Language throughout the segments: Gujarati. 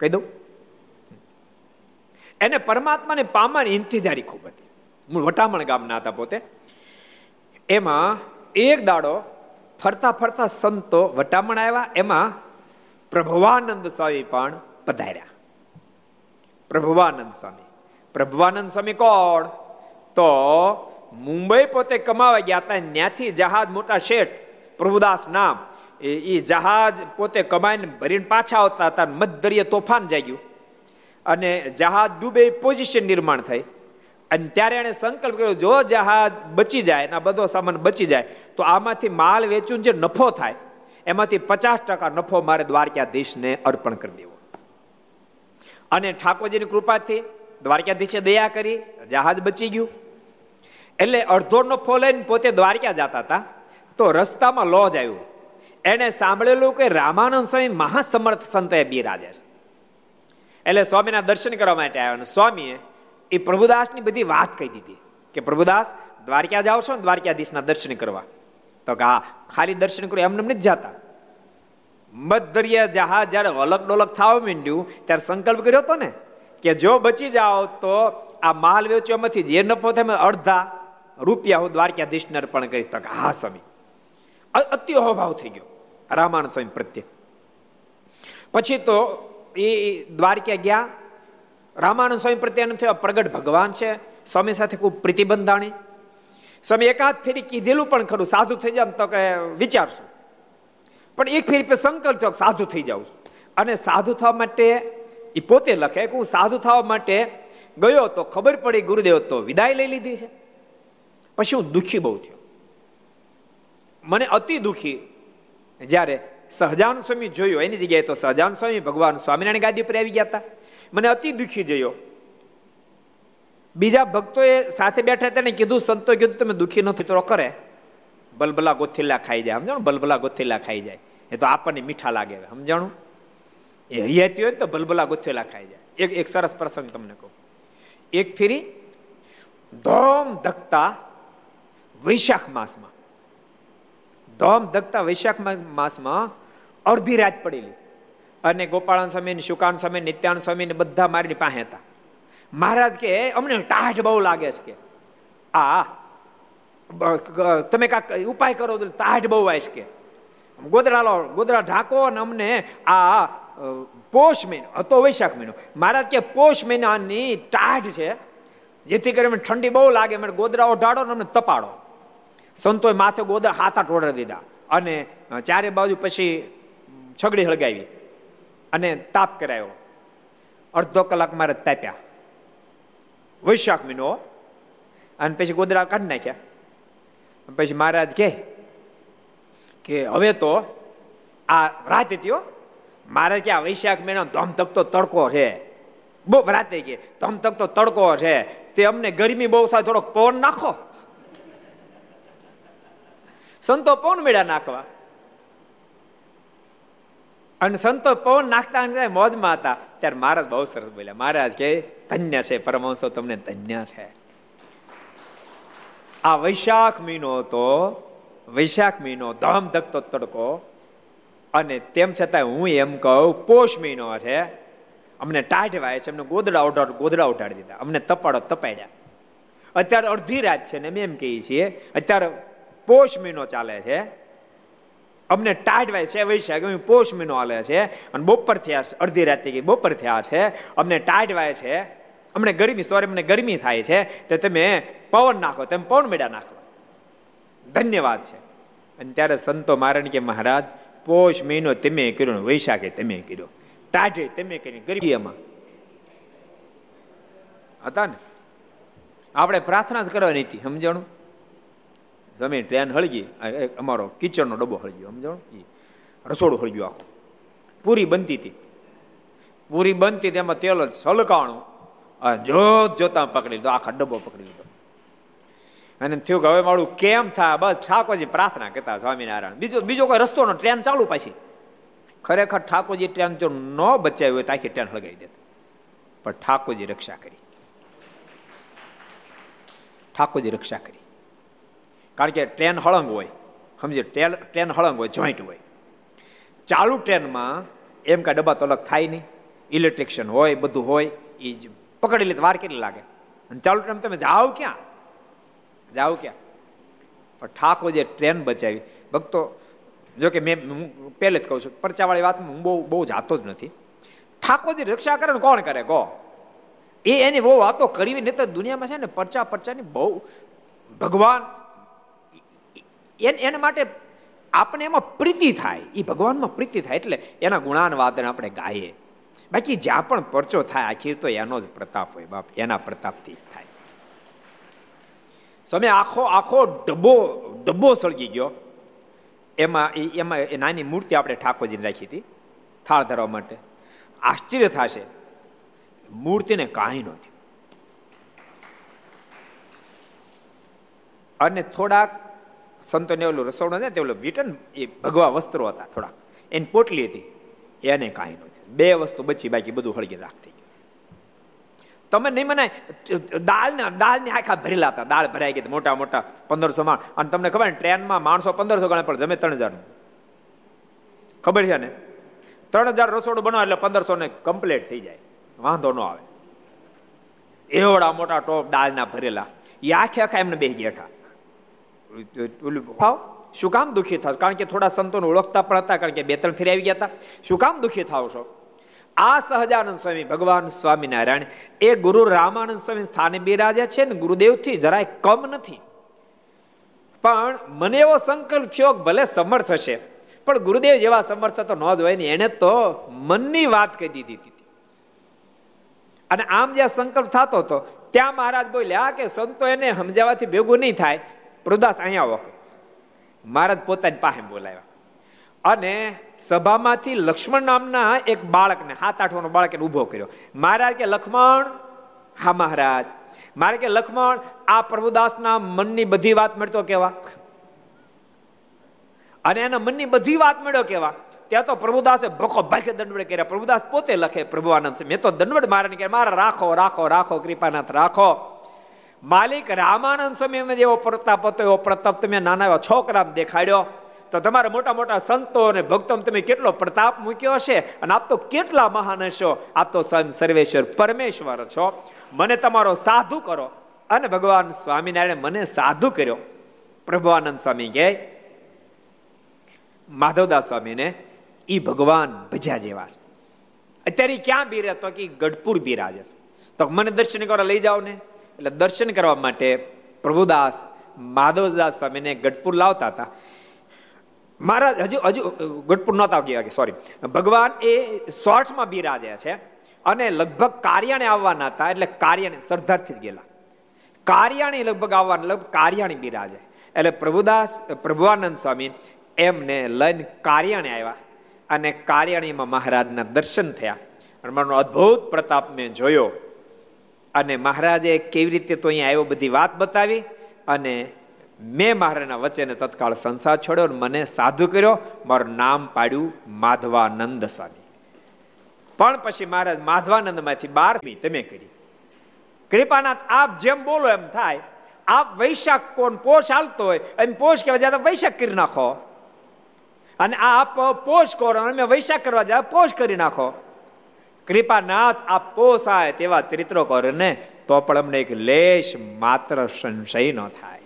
કહી દઉં. એને પરમાત્માને પામવાની ઇંતજારી ખૂબ હતી. મૂળ વટામણ ગામના હતા પોતે. એમાં એક દાડો ફરતા ફરતા સંતો વટામણ આવ્યા, એમાં પ્રભવાનંદ સ્વામી પણ પધાર્યા. પ્રભવાનંદ સ્વામી. પ્રભવાનંદ સ્વામી કોણ? તો મુંબઈ પોતે કમાવા ગયા હતા ત્યાંથી જહાજ મોટા શેઠ પ્રભુદાસ નામ એ જહાજ પોતે કમાઈને ભરીને પાછા આવતા હતા મધદરિયે તોફાન જાગ્યું. અને જહાજ ડૂબે પોઝિશન નિર્માણ થઈ. અને ત્યારે એણે સંકલ્પ કર્યો, જો જહાજ બચી જાય ના બધો સામાન બચી જાય, તો આમાંથી માલ વેચું જે નફો થાય, એમાંથી પચાસ ટકા નફો મારે દ્વારકાધીશને અર્પણ કરી દેવો. અને ઠાકોરજીની કૃપાથી દ્વારકાધીશે દયા કરી, જહાજ બચી ગયું. એટલે અડધો નફો લઈને પોતે દ્વારકા જતા હતા. તો રસ્તામાં લોજ આવ્યું. એને સાંભળેલું કે રામાનંદ સ્વામી મહાસમર્થ સંતોએ બિરાજે છે. એટલે સ્વામીના દર્શન કરવા માટે આવ્યા સ્વામીએ એ પ્રભુદાસની બધી વાત કહી દીધી કે પ્રભુદાસ, દ્વારકા જાઓ છો ને દ્વારકાધીશના દર્શન કરવા. તો કે હા, ખાલી દર્શન કરો એમને નથી જતા. મધદરિયા જહાજ જ્યારે અલગ ડોલક થવા માંડ્યું, ત્યારે સંકલ્પ કર્યો હતો ને કે જો બચી જાઓ તો આ માલ વેચ્યોમાંથી જે નફો થાય અડધા રૂપિયા હું દ્વારકાધીશને અર્પણ કરીશ. તો હા સ્વામી. અતિ અહોભાવ થઈ ગયો. રામાનંદ સ્વામી પ્રત્યે. પછી તો એ દ્વારકા ગયા. રામાનંદ સ્વામી પ્રત્યે એમ થયો પ્રગટ ભગવાન છે. સ્વામી સાથે ખૂબ પ્રતિબંધાણી. સ્વામી એકાદ ફેરી કીધેલું પણ ખરું, સાધુ થઈ જાય તો કે વિચારશું. પણ એક ફેરી સંકલ્પ થયો સાધુ થઈ જાઉં અને સાધુ થવા માટે એ પોતે લખે કે હું સાધુ થવા માટે ગયો તો ખબર પડી ગુરુદેવ તો વિદાય લઈ લીધી છે. પછી હું દુઃખી બહુ થયો. મને અતિ દુઃખી જ્યારે સહજાન સ્વામી જોયો. એની જગ્યાએ તો સહજાન સ્વામી ભગવાન સ્વામિનારાયણ ગાદી પર આવી ગયા હતા. મને અતિ દુઃખી જોયો. બીજા ભક્તોએ સાથે બેઠા તેને કીધું, સંતો, કીધું, તમે દુઃખી નથી, તો કરે. બલબલા ગોથેલા ખાઈ જાય, સમજાણું? બલબલા ગોથેલા ખાઈ જાય. એ તો આપણને મીઠા લાગે સમજાણું? એ હૈયાતી હોય તો બલબલા ગોથેલા ખાઈ જાય. એક એક સરસ પ્રસંગ તમને કહું. એક ફેરી ધોમ ધકતા વૈશાખ માસમાં ધોમ ધકતા વૈશાખ માસમાં અડધી રાત પડેલી. અને ગોપાળન સ્વામી શુકાન સ્વામી નિત્યાન સ્વામી ને બધા મારી પાસે હતા. મહારાજ કે, અમને ટાઢ બહુ લાગે છે કે. આ તમે કાંક ઉપાય કરો તો તાઢ બહુ આવે કે. ગોદડા લો ગોદડા ઢાંકો અને અમને આ પોષ મહિનો હતો વૈશાખ મહિનો. મહારાજ કે, પોષ મહિનાની ટાઢ છે. જેથી કરીને ઠંડી બહુ લાગે, મને ગોદરાઓ ઢાળો ને અમને તપાડો. સંતોએ માથે ગોદરા હાથ આઠ દીધા. અને ચારે બાજુ પછી છગડી હળગાવી અને તાપ કરાયો. અડધો કલાક મારે તાપ્યા. વૈશાખ મહિનો અને પછી ગોદરા કાઢી નાખ્યા. પછી મહારાજ કહે કે, હવે તો આ રાત હતી મારે કે આ વૈશાખ મહિનો ધમ તકતો તડકો છે. બહુ રાતે કે ધમ તકતો તડકો છે. તે અમને ગરમી બહુ થાય, થોડોક પવન નાખો. સંતો પવન મેળા નાખવા. અને સંતો પવન નાખતા મોજમાં હતા. ત્યારે મહારાજ બહુ સરસ બોલ્યા, મહારાજ, કે ધન્ય છે, પરમહંસો તમને ધન્ય છે. આ વૈશાખ મહિનો તો વૈશાખ મહિનો ધમ ધકતો તડકો. અને તેમ છતાં હું એમ કહું, પોષ મહિનો છે. અમને ટાઢવાય છે, અમને ગોદડા ઉઠાડ ગોદડા ઉઠાડી દીધા. અમને તપાડો, તપાડ્યા. અત્યારે અડધી રાત છે ને અમે એમ કહીએ છીએ, અત્યારે પોષ મહિનો ચાલે છે. અમને ટાઢવાય છે, વૈશાખ પોષ મહિનો હાલે છે. અને બપોર થયા, અડધી રાતે ગઈ, બપોર થયા છે. અમને ટાઢવાય છે. અમને ગરમી સોરી અમને ગરમી થાય છે. તો તમે પવન નાખો, તમે પવન મેળા નાખો. ધન્યવાદ છે. અને ત્યારે સંતો મારણ કે મહારાજ, પોષ મહિનો તમે કર્યો વૈશાખે તમે કર્યો. ટાઢે તમે કરી ગરમી એમાં. હતા ને? આપણે પ્રાર્થના જ કરવાની હતી, સમજાણું? તમે ટ્રેન હળગી અમારો કિચનનો ડબ્બો હળગ્યો સમજો એ રસોડું હળગ્યું આખું. પૂરી બનતી હતી. પૂરી બનતી તેમાં તેલ જ સલકાણું જોત જોતા પકડી લીધો, આખા ડબ્બો પકડી લીધો. અને થયું કે હવે મારું કેમ થાય? બસ ઠાકોરજી પ્રાર્થના કરતા, સ્વામિનારાયણ. બીજો બીજો કોઈ રસ્તો નો ટ્રેન ચાલુ પાછી. ખરેખર ઠાકોરજી ટ્રેન જો ન બચાવી હોય તો આખી ટ્રેન હળગાવી દેતા. પણ ઠાકોરજી રક્ષા કરી. ઠાકોરજી રક્ષા કરી. કારણ કે ટ્રેન હળંગ હોય. સમજે? ટ્રેન ટ્રેન હળંગ હોય, જોઈન્ટ હોય. ચાલુ ટ્રેનમાં એમ કાંઈ ડબ્બા તો અલગ થાય નહીં. ઇલેક્ટ્રિશિયન હોય, બધું હોય એ જ પકડી લે વાર કેટલી લાગે? અને ચાલુ ટ્રેન તમે જાઓ ક્યાં? જાઓ ક્યાં? પણ ઠાકોર જે ટ્રેન બચાવી. ભક્તો, જો કે મેં, હું પહેલે જ કહું છું, પરચાવાળી વાત હું બહુ બહુ જાતો જ નથી. ઠાકોરજી રક્ષા કરે ને કોણ કરે? કહો. એ એની બહુ વાતો કરવી નહીં તો દુનિયામાં છે ને પરચા પરચાની બહુ ભગવાન એને માટે આપણે એમાં પ્રીતિ થાય. એ ભગવાનમાં પ્રીતિ થાય એટલે એના ગુણાનવાદન આપણે ગાઈએ. બાકી જ્યાં પણ પરચો થાય, આખી તો એનો જ પ્રતાપ હોય બાપ, એના પ્રતાપથી જ થાય. સ્વામી, આખો આખો ડબ્બો ડબ્બો સળગી ગયો. એમાં એમાં, એ નાની મૂર્તિ આપણે ઠાકોરજીને રાખી હતી, થાળ ધરવા માટે. આશ્ચર્ય થશે. મૂર્તિને કાંઈ નથી અને થોડાક સંતોને ઓલું રસોડું ને તે ઓલું વિટન એ ભગવા વસ્ત્રો હતા થોડાક. એની પોટલી હતી. એને કાંઈ નહોતી બે વસ્તુ બચી બાકી, બધું હળગી રાખતી તમે નહીં મને દાળ ને આખા ભરેલા હતા. દાળ ભરાઈ ગઈ મોટા મોટા પંદરસો માં અને તમને ખબર ને, ટ્રેનમાં માણસો પંદરસો ગણે પણ જમે ત્રણ હજાર ખબર છે ને? ત્રણ હજાર રસોડું બનાવો એટલે પંદરસો ને કમ્પ્લીટ થઈ જાય. વાંધો ન આવે. એવડા મોટા ટોપ દાળના ભરેલા. એ આખે આખા એમને બે ગેઠા ભાવ શું કામ દુઃખી થાવ કારણ કે થોડા સંતોને ઓળખતા પણ હતા કારણ કે બે ત્રણ ફેરી આવી ગયા હતા શું કામ દુઃખી થાવ છો આ સહજાનંદ સ્વામી ભગવાન સ્વામિનારાયણ એ ગુરુ રામાનંદ સ્વામી સ્થાને બિરાજ્યા છે ને ગુરુદેવથી જરાય કમ નથી પણ મને એવો સંકલ્પ થયો ભલે સમર્થ હશે પણ ગુરુદેવ જેવા સમર્થ તો ન જ હોય ને એને તો મનની વાત કહી દીધી હતી અને આમ જ્યાં સંકલ્પ થતો હતો ત્યાં મહારાજ બોલ્યા કે સંતો એને સમજાવવાથી ભેગું નહીં થાય પ્રદાસ અહીંયા આવો મહારાજ પોતાની પાસે બોલાવ્યા. અને સભામાંથી લક્ષ્મણ નામના એક બાળકને હાથ આઠવાનો બાળક ઊભો કર્યો. મહારાજ કે, લક્ષ્મણ, હા મહારાજ. મારે કે, લક્ષ્મણ, આ પ્રભુદાસના મનની બધી વાત મળતો કેવા? અને એના મનની બધી વાત મળ્યો કેવા? ત્યાં તો પ્રભુદાસે ભોખો ભાગે દંડવડ કર્યા. પ્રભુદાસ પોતે લખે પ્રભુઆનંદ આનંદ મેં તો દંડવડ મારે કે, મારા રાખો રાખો રાખો, કૃપાનાથ, રાખો. માલિક રામાનંદ સ્વામી જેવો પ્રતાપ હતો, એવો પ્રતાપ તમે નાના એવા છોકરા દેખાડ્યો. તો તમારા મોટા મોટા સંતો અને ભક્તો તમે કેટલો પ્રતાપ મૂક્યો હશે અને આપ તો કેટલા મહાન હશો? આપ તો સ્વયં સર્વેશ્વર પરમેશ્વર છો. મને તમારો સાધુ કરો. અને ભગવાન સ્વામિનારાયણ મને સાધુ કર્યો. પ્રભુઆનંદ સ્વામી કહે માધવદાસ સ્વામીને એ ભગવાન ભજ્યા જેવા છે. અત્યારે ક્યાં બિરે તો કે ગઢપુર બિરાજે તો મને દર્શન કરવા લઈ જાઓ ને એટલે દર્શન કરવા માટે પ્રભુદાસ, માધવદાસ સ્વામીને ગઢપુર લાવતા હતા. મહારાજ, હજુ હજુ ગઢપુર નહોતા ગયા સોરી ભગવાન એ શોર્ટમાં બિરાજ્યા છે અને લગભગ કાર્યાણે આવવાના હતા, એટલે કાર્યાણે સરદારથી જ ગયેલા. કાર્યાણી લગભગ આવવાના, લગભગ કાર્યાણી બિરાજે. એટલે પ્રભુદાસ, પ્રભુઆનંદ સ્વામી એમને લઈને કાર્યાણે આવ્યા અને કાર્યાણીમાં મહારાજના દર્શન થયા. અને મારો અદ્ભુત પ્રતાપ મેં જોયો. અને મહારાજે કેવી રીતે તો અહીંયા આવ્યો બધી વાત બતાવી અને મેં મહારાજના વચ્ચેને તત્કાળ સંસાર છોડ્યો અને મને સાધુ કર્યો. મારું નામ પાડ્યું માધવાનંદ સ્વામી. પણ પછી મહારાજ માધવાનંદમાંથી બારમી તમે કરી. કૃપાનાથ, આપ જેમ બોલો એમ થાય. આપ વૈશાખ કોણ પોષ હાલતો હોય એમ પોષ કહેવા જાય વૈશાખ કરી નાખો. અને આપ પોષ કરો અમે વૈશાખ કરવા જાય પોષ કરી નાખો. કૃપાનાથ આ પોસાય તેવા ચરિત્રો કરે ને તો પણ અમને એક લેશ માત્ર સંશય ન થાય.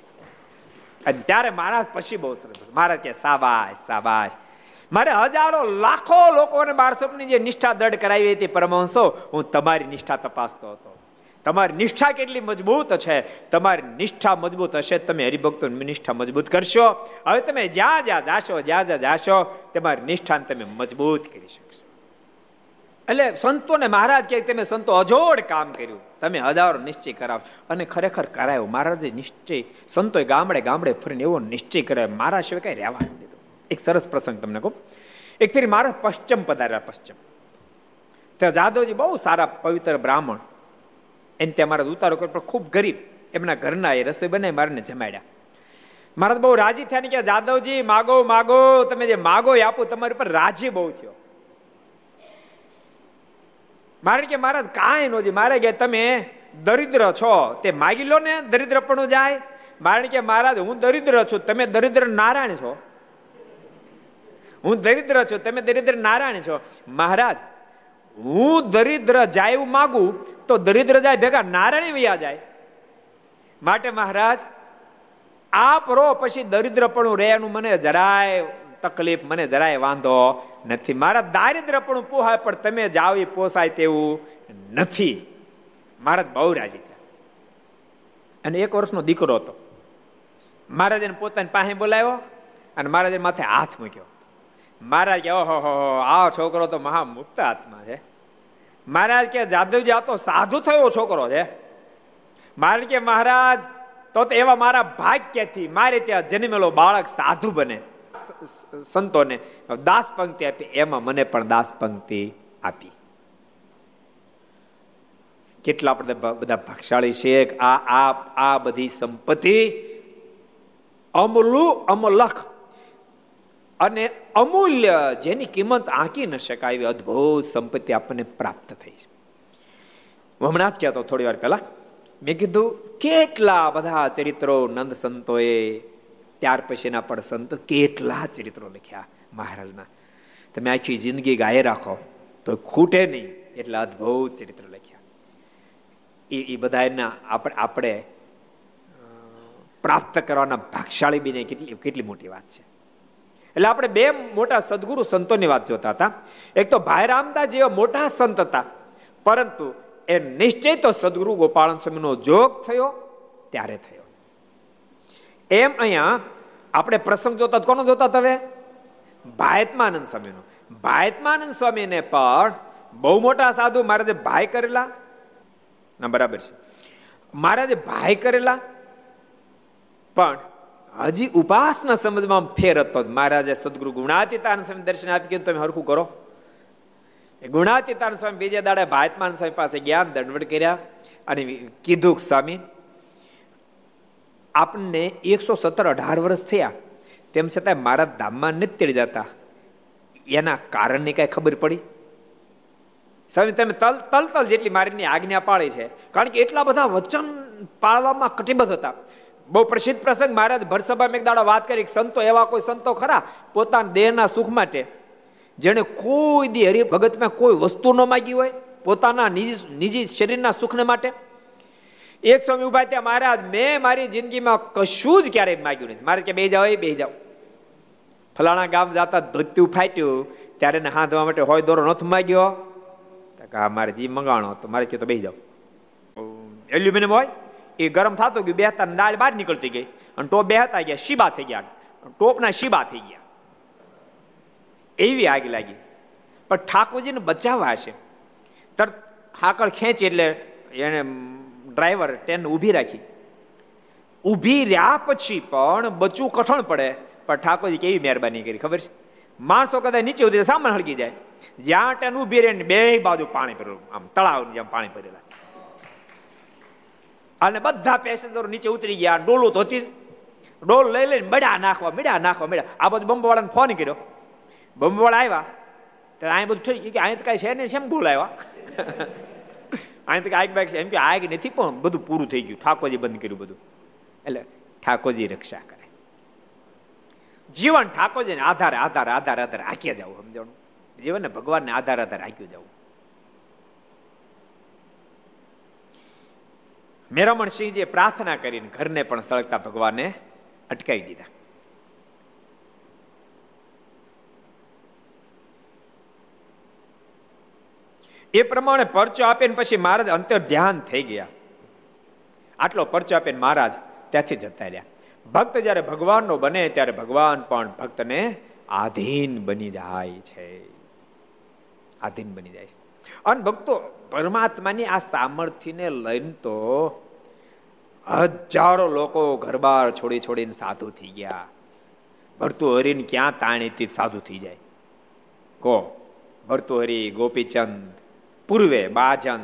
અને ત્યારે મહારાજ પછી બહુ સરસ. મહારાજ કે, સાબાશ સાબાશ. મારે હજારો લાખો લોકોને બારસોની જે નિષ્ઠા દડ કરાવી હતી પરમહંસો, હું તમારી નિષ્ઠા તપાસતો હતો. તમારી નિષ્ઠા કેટલી મજબૂત છે. તમારી નિષ્ઠા મજબૂત હશે તમે હરિભક્તો નિષ્ઠા મજબૂત કરશો. હવે તમે જ્યાં જ્યાં જાશો, જ્યાં જ્યાં જાશો, તમારી નિષ્ઠાને તમે મજબૂત કરી શકશો. એટલે સંતોને મહારાજ કહે તમે સંતો અજોડ કામ કર્યું. તમે હજારો નિશ્ચય કરાવો. અને ખરેખર કરાયો. મહારાજે નિશ્ચય, સંતોએ ગામડે ગામડે ફરીને એવો નિશ્ચય કરાયો. મારા સિવાય કઈ રહેવા દીધો. એક સરસ પ્રસંગ તમને કહું. એક ફેરી મારા પશ્ચિમ પધાર્યા પશ્ચિમ. ત્યાં જાદવજી બહુ સારા પવિત્ર બ્રાહ્મણ. એને ત્યાં મારા ઉતારો કર્યો. પણ ખૂબ ગરીબ. એમના ઘરના એ રસોઈ બનાવી મારને જમાડ્યા. મારા બહુ રાજી થયા ને કે જાદવજી, માગો માગો. તમે જે માગો એ આપો, તમારી પર રાજી બહુ થયો. મારે કે મહારાજ કાંઈ નો મારે કે તમે દરિદ્ર છો, તે માગી લો ને દરિદ્ર પણ જાય. મારે કે મહારાજ, હું દરિદ્ર છું, તમે દરિદ્ર નારાયણ છો. હું દરિદ્ર છું, તમે દરિદ્ર નારાયણ છો. મહારાજ, હું દરિદ્ર જાય એવું માગું, તો દરિદ્ર જાય ભેગા નારાયણ વૈયા જાય. માટે મહારાજ, આપ રો પછી દરિદ્રપણું રહેવાનું મને જરાય તકલીફ મને જરાય વાંધો નથી. મારા દારિદ્ર પણ પોહાય પણ તમે જાઓ એ પોસાય તેવું નથી. મહારાજ બહુ રાજી થયા. અને એક વર્ષનો દીકરો હતો. મહારાજને પોતાની પાસે બોલાવ્યો અને મહારાજે માથે હાથ મૂક્યો. મહારાજ કે ઓહો, હો આ છોકરો તો મહા મુક્ત આત્મા છે. મહારાજ કે જાદવજી આ તો સાધુ થયો છોકરો છે. મહારાજ કે મહારાજ તો એવા મારા ભાગ્યથી મારે ત્યાં જન્મેલો બાળક સાધુ બને. સંતોને દાસ પંક્તિ આપી. એમાં મને પણ દાસ પંક્તિ આપી. કેટલા આપણે બધા ભાગશાળી છે આ આ આ બધી સંપત્તિ અમલું અમલખ અને અમૂલ્ય જેની કિંમત આંકી ન શકાય એવી અદ્ભુત સંપત્તિ આપણને પ્રાપ્ત થઈ છે. હમણાં જ કહેતો થોડી વાર પહેલા, મેં કીધું કેટલા બધા ચરિત્રો નંદ સંતોએ ત્યાર પછીના પણ સંતો કેટલા ચરિત્રો લખ્યા મહારાજના. તમે આખી જિંદગી ગાય રાખો તો ખૂટે નહીં એટલે અદ્ભુત ચરિત્ર લખ્યા. એ એ બધા એના આપણે આપણે પ્રાપ્ત કરવાના ભાગશાળી બીને કેટલી કેટલી મોટી વાત છે. એટલે આપણે બે મોટા સદગુરુ સંતોની વાત જોતા હતા. એક તો ભાઈ રામદાસ જેવા મોટા સંત હતા. પરંતુ એ નિશ્ચય તો સદગુરુ ગોપાળન સ્વામીનો જોગ થયો, ત્યારે થયો. એમ અહીંયા આપણે પ્રસંગ જોતા કોનો જોતા તમે ભાયતમાનંદ સ્વામીનો. ભાયતમાનંદ સ્વામીને પણ બહુ મોટા સાધુ મહારાજે ભાઈ કરેલા, ના, બરાબર છે. મહારાજે ભાઈ કરેલા, પણ હજી ઉપાસના સમજમાં ફેર હતો મહારાજે સદગુરુ ગુણાતીતાન સ્વામી દર્શન આપી કીધું તમે હરખું કરો. ગુણાતીતાન સ્વામી બીજે દાડે ભાયતમાન સ્વામી પાસે ગયા, દંડવડ કર્યા અને કીધું સ્વામી આપણને એકસો સત્તર અઢાર વર્ષ થયા. તેમ છતાં મારા ધામમાં નથી તેડી જતા. એના કારણની કઈ ખબર પડી? સ્વામી તમે તલ તલ તલ જેટલી મારીની આજ્ઞા પાળી છે. કારણ કે એટલા બધા વચન પાળવામાં કટિબદ્ધ હતા. બહુ પ્રસિદ્ધ પ્રસંગ મહારાજ ભરસભામાં એક દાડો વાત કરી સંતો એવા કોઈ સંતો ખરા પોતાના દેહના સુખ માટે. જેણે કોઈ દી હરિભગતમાં કોઈ વસ્તુ ન માગી હોય પોતાના નિજી નિજી શરીરના સુખને માટે. એક સ્વામી ઊભા ત્યાં મહારાજ, મેં મારી જિંદગીમાં કશું જ ક્યારેય માગ્યું નથી. મારે કે બે જાઓ, એ બે જાઓ. ફલાણા ગામ જતા ધોત્યું ફાટ્યું, ત્યારે એને હાથ ધોવા માટે હોય દોરો નથી માગ્યો. હા, મારે જી મંગાણો તો મારે કે તો બે જાઓ. એલ્યુમિનિયમ હોય, એ ગરમ થતો ગયું, બે હતા દાળ બહાર નીકળતી ગઈ, અને ટોપ બે હતા ગયા, શીબા થઈ ગયા. ટોપના શીબા થઈ ગયા. એવી આગ લાગી. પણ ઠાકોરજીને બચાવવા હશે. તરત હાકળ ખેંચી એટલે એને ડ્રાઈવર ટ્રેન ઊભી રાખી. ઊભી રહ્યા પછી પણ બચવું કઠણ પડે, પણ ઠાકોરજી કેવી મહેરબાની કરી, ખબર છે? માણસો કદાચ નીચે ઉતરી સામાન હળગી જાય. જ્યાં ટ્રેન ઊભી રહે બે બાજુ પાણી ભરેલું, આમ તળાવ જેમ પાણી ભરેલા. અને બધા પેસેન્જરો નીચે ઉતરી ગયા, ડોલું ધોતી, ડોલ લઈ લઈને બડા નાખવા, મીડા નાખવા, મેડા. આ બધું બંબવાળાને ફોન કર્યો. બંબવાળા આવ્યા તો અહીં બધું થઈ ગયું કે અહીં તો કાંઈ છે ને કેમ બોલાવ્યા? અહીં તો આગ બાગ એમ કે આગ નથી પણ બધું પૂરું થઈ ગયું. ઠાકોરજી બંધ કર્યું બધું. એટલે ઠાકોરજી રક્ષા કરે. જીવન ઠાકોરજીને આધારે આધારે આધારે આધારે આંક્યા જવું સમજણું? જીવનને ભગવાનને આધાર આધાર આંક્યું જવું મેરમણસિંહજીએ પ્રાર્થના કરીને ઘરને પણ સળગતા ભગવાને અટકાવી દીધા. એ પ્રમાણે પરચો આપીને પછી મહારાજ અંતર ધ્યાન થઈ ગયા. આટલો પરચો આપીને મહારાજ ત્યાંથી જતા રહ્યા. ભક્ત જ્યારે ભગવાનનો બને ત્યારે ભગવાન પણ ભક્તને આધીન બની જાય છે. આધીન બની જાય છે. અને ભક્તો પરમાત્માની આ સામર્થ્યને લઈને તો હજારો લોકો ઘરબાર છોડી છોડીને સાધુ થઈ ગયા. ભરતું હરીને ક્યાં તાણીથી સાધુ થઈ જાય? કો? ભરતું હરી ગોપીચંદ. પૂર્વે બાજન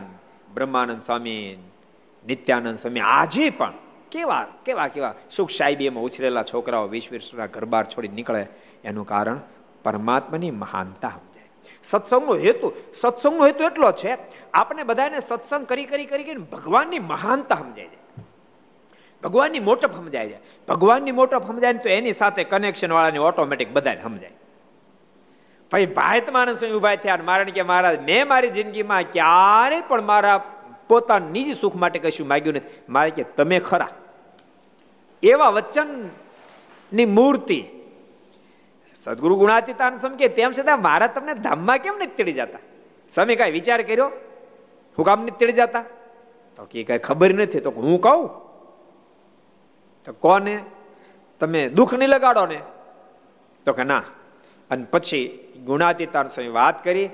બ્રહ્માનંદ સ્વામી, નિત્યાનંદ સ્વામી, આજે પણ કેવા કેવા કેવા સુખ સાહેબી એમાં ઉછરેલા છોકરાઓ વિશ્વ વિશ્વના ઘરબાર છોડી નીકળે એનું કારણ પરમાત્માની મહાનતા સત્સંગનો હેતુ સત્સંગનો હેતુ એટલો છે, આપણે બધાને સત્સંગ કરી કરી કરી કરીને ભગવાનની મહાનતા સમજાય જાય ભગવાનની મોટપ સમજાય જાય ભગવાનની મોટપ સમજાય તો એની સાથે કનેક્શન વાળાની ઓટોમેટિક બધાને સમજાય. ભાઈ ભાયતમાન સ્વામી ઊભા થયા મારણ કે, મહારાજ, મેં મારી જિંદગીમાં ક્યારે પણ મારા પોતાના નિજ સુખ માટે કશું માગ્યું નથી. મારે કે, તમે ખરા. એવા વચનની મૂર્તિ સદગુરુ ગુણાતીતાન સમ કે તેમ છતાં મારા તમને ધામમાં કેમ નથી તેડી જતા? સ્વામી કાંઈ વિચાર કર્યો? હું કામ નથી તેડી જતા? તો કે કઈ ખબર નથી. તો હું કહું? તો કોને? તમે દુઃખ નહીં લગાડો ને? તો કે ના. અને પછી ગુણાતીતાન સ્વામી વાત કરી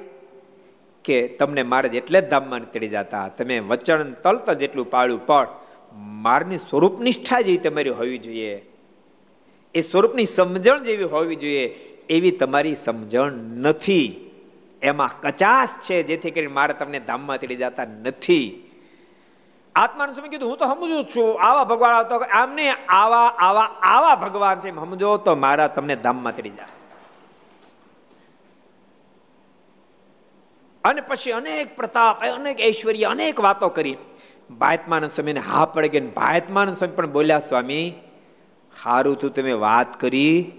કે તમને મારે એટલે જ ધામમાં તેડી જતા, તમે વચન તલત જેટલું પાળ્યું, પણ મારની સ્વરૂપ નિષ્ઠા જેવી તમારી હોવી જોઈએ. એ સ્વરૂપની સમજણ જેવી હોવી જોઈએ, એવી તમારી સમજણ નથી. એમાં કચાસ છે, જેથી કરીને મારે તમને ધામમાં તેડી જતા નથી. આત્માનું સમય કીધું, હું તો સમજુ છું, આવા ભગવાન આવતો આમને આવા આવા આવા ભગવાન છે સમજો તો મારા તમને ધામમાં તેડી જાય અને પછી અનેક પ્રતાપ અનેક ઐશ્વર્ય, અનેક વાતો કરી. ભાયતમાનંદ સ્વામીને હા પડે કે ભાયતમાનંદ સ્વામી પણ બોલ્યા, સ્વામી સારું તું તમે વાત કરી,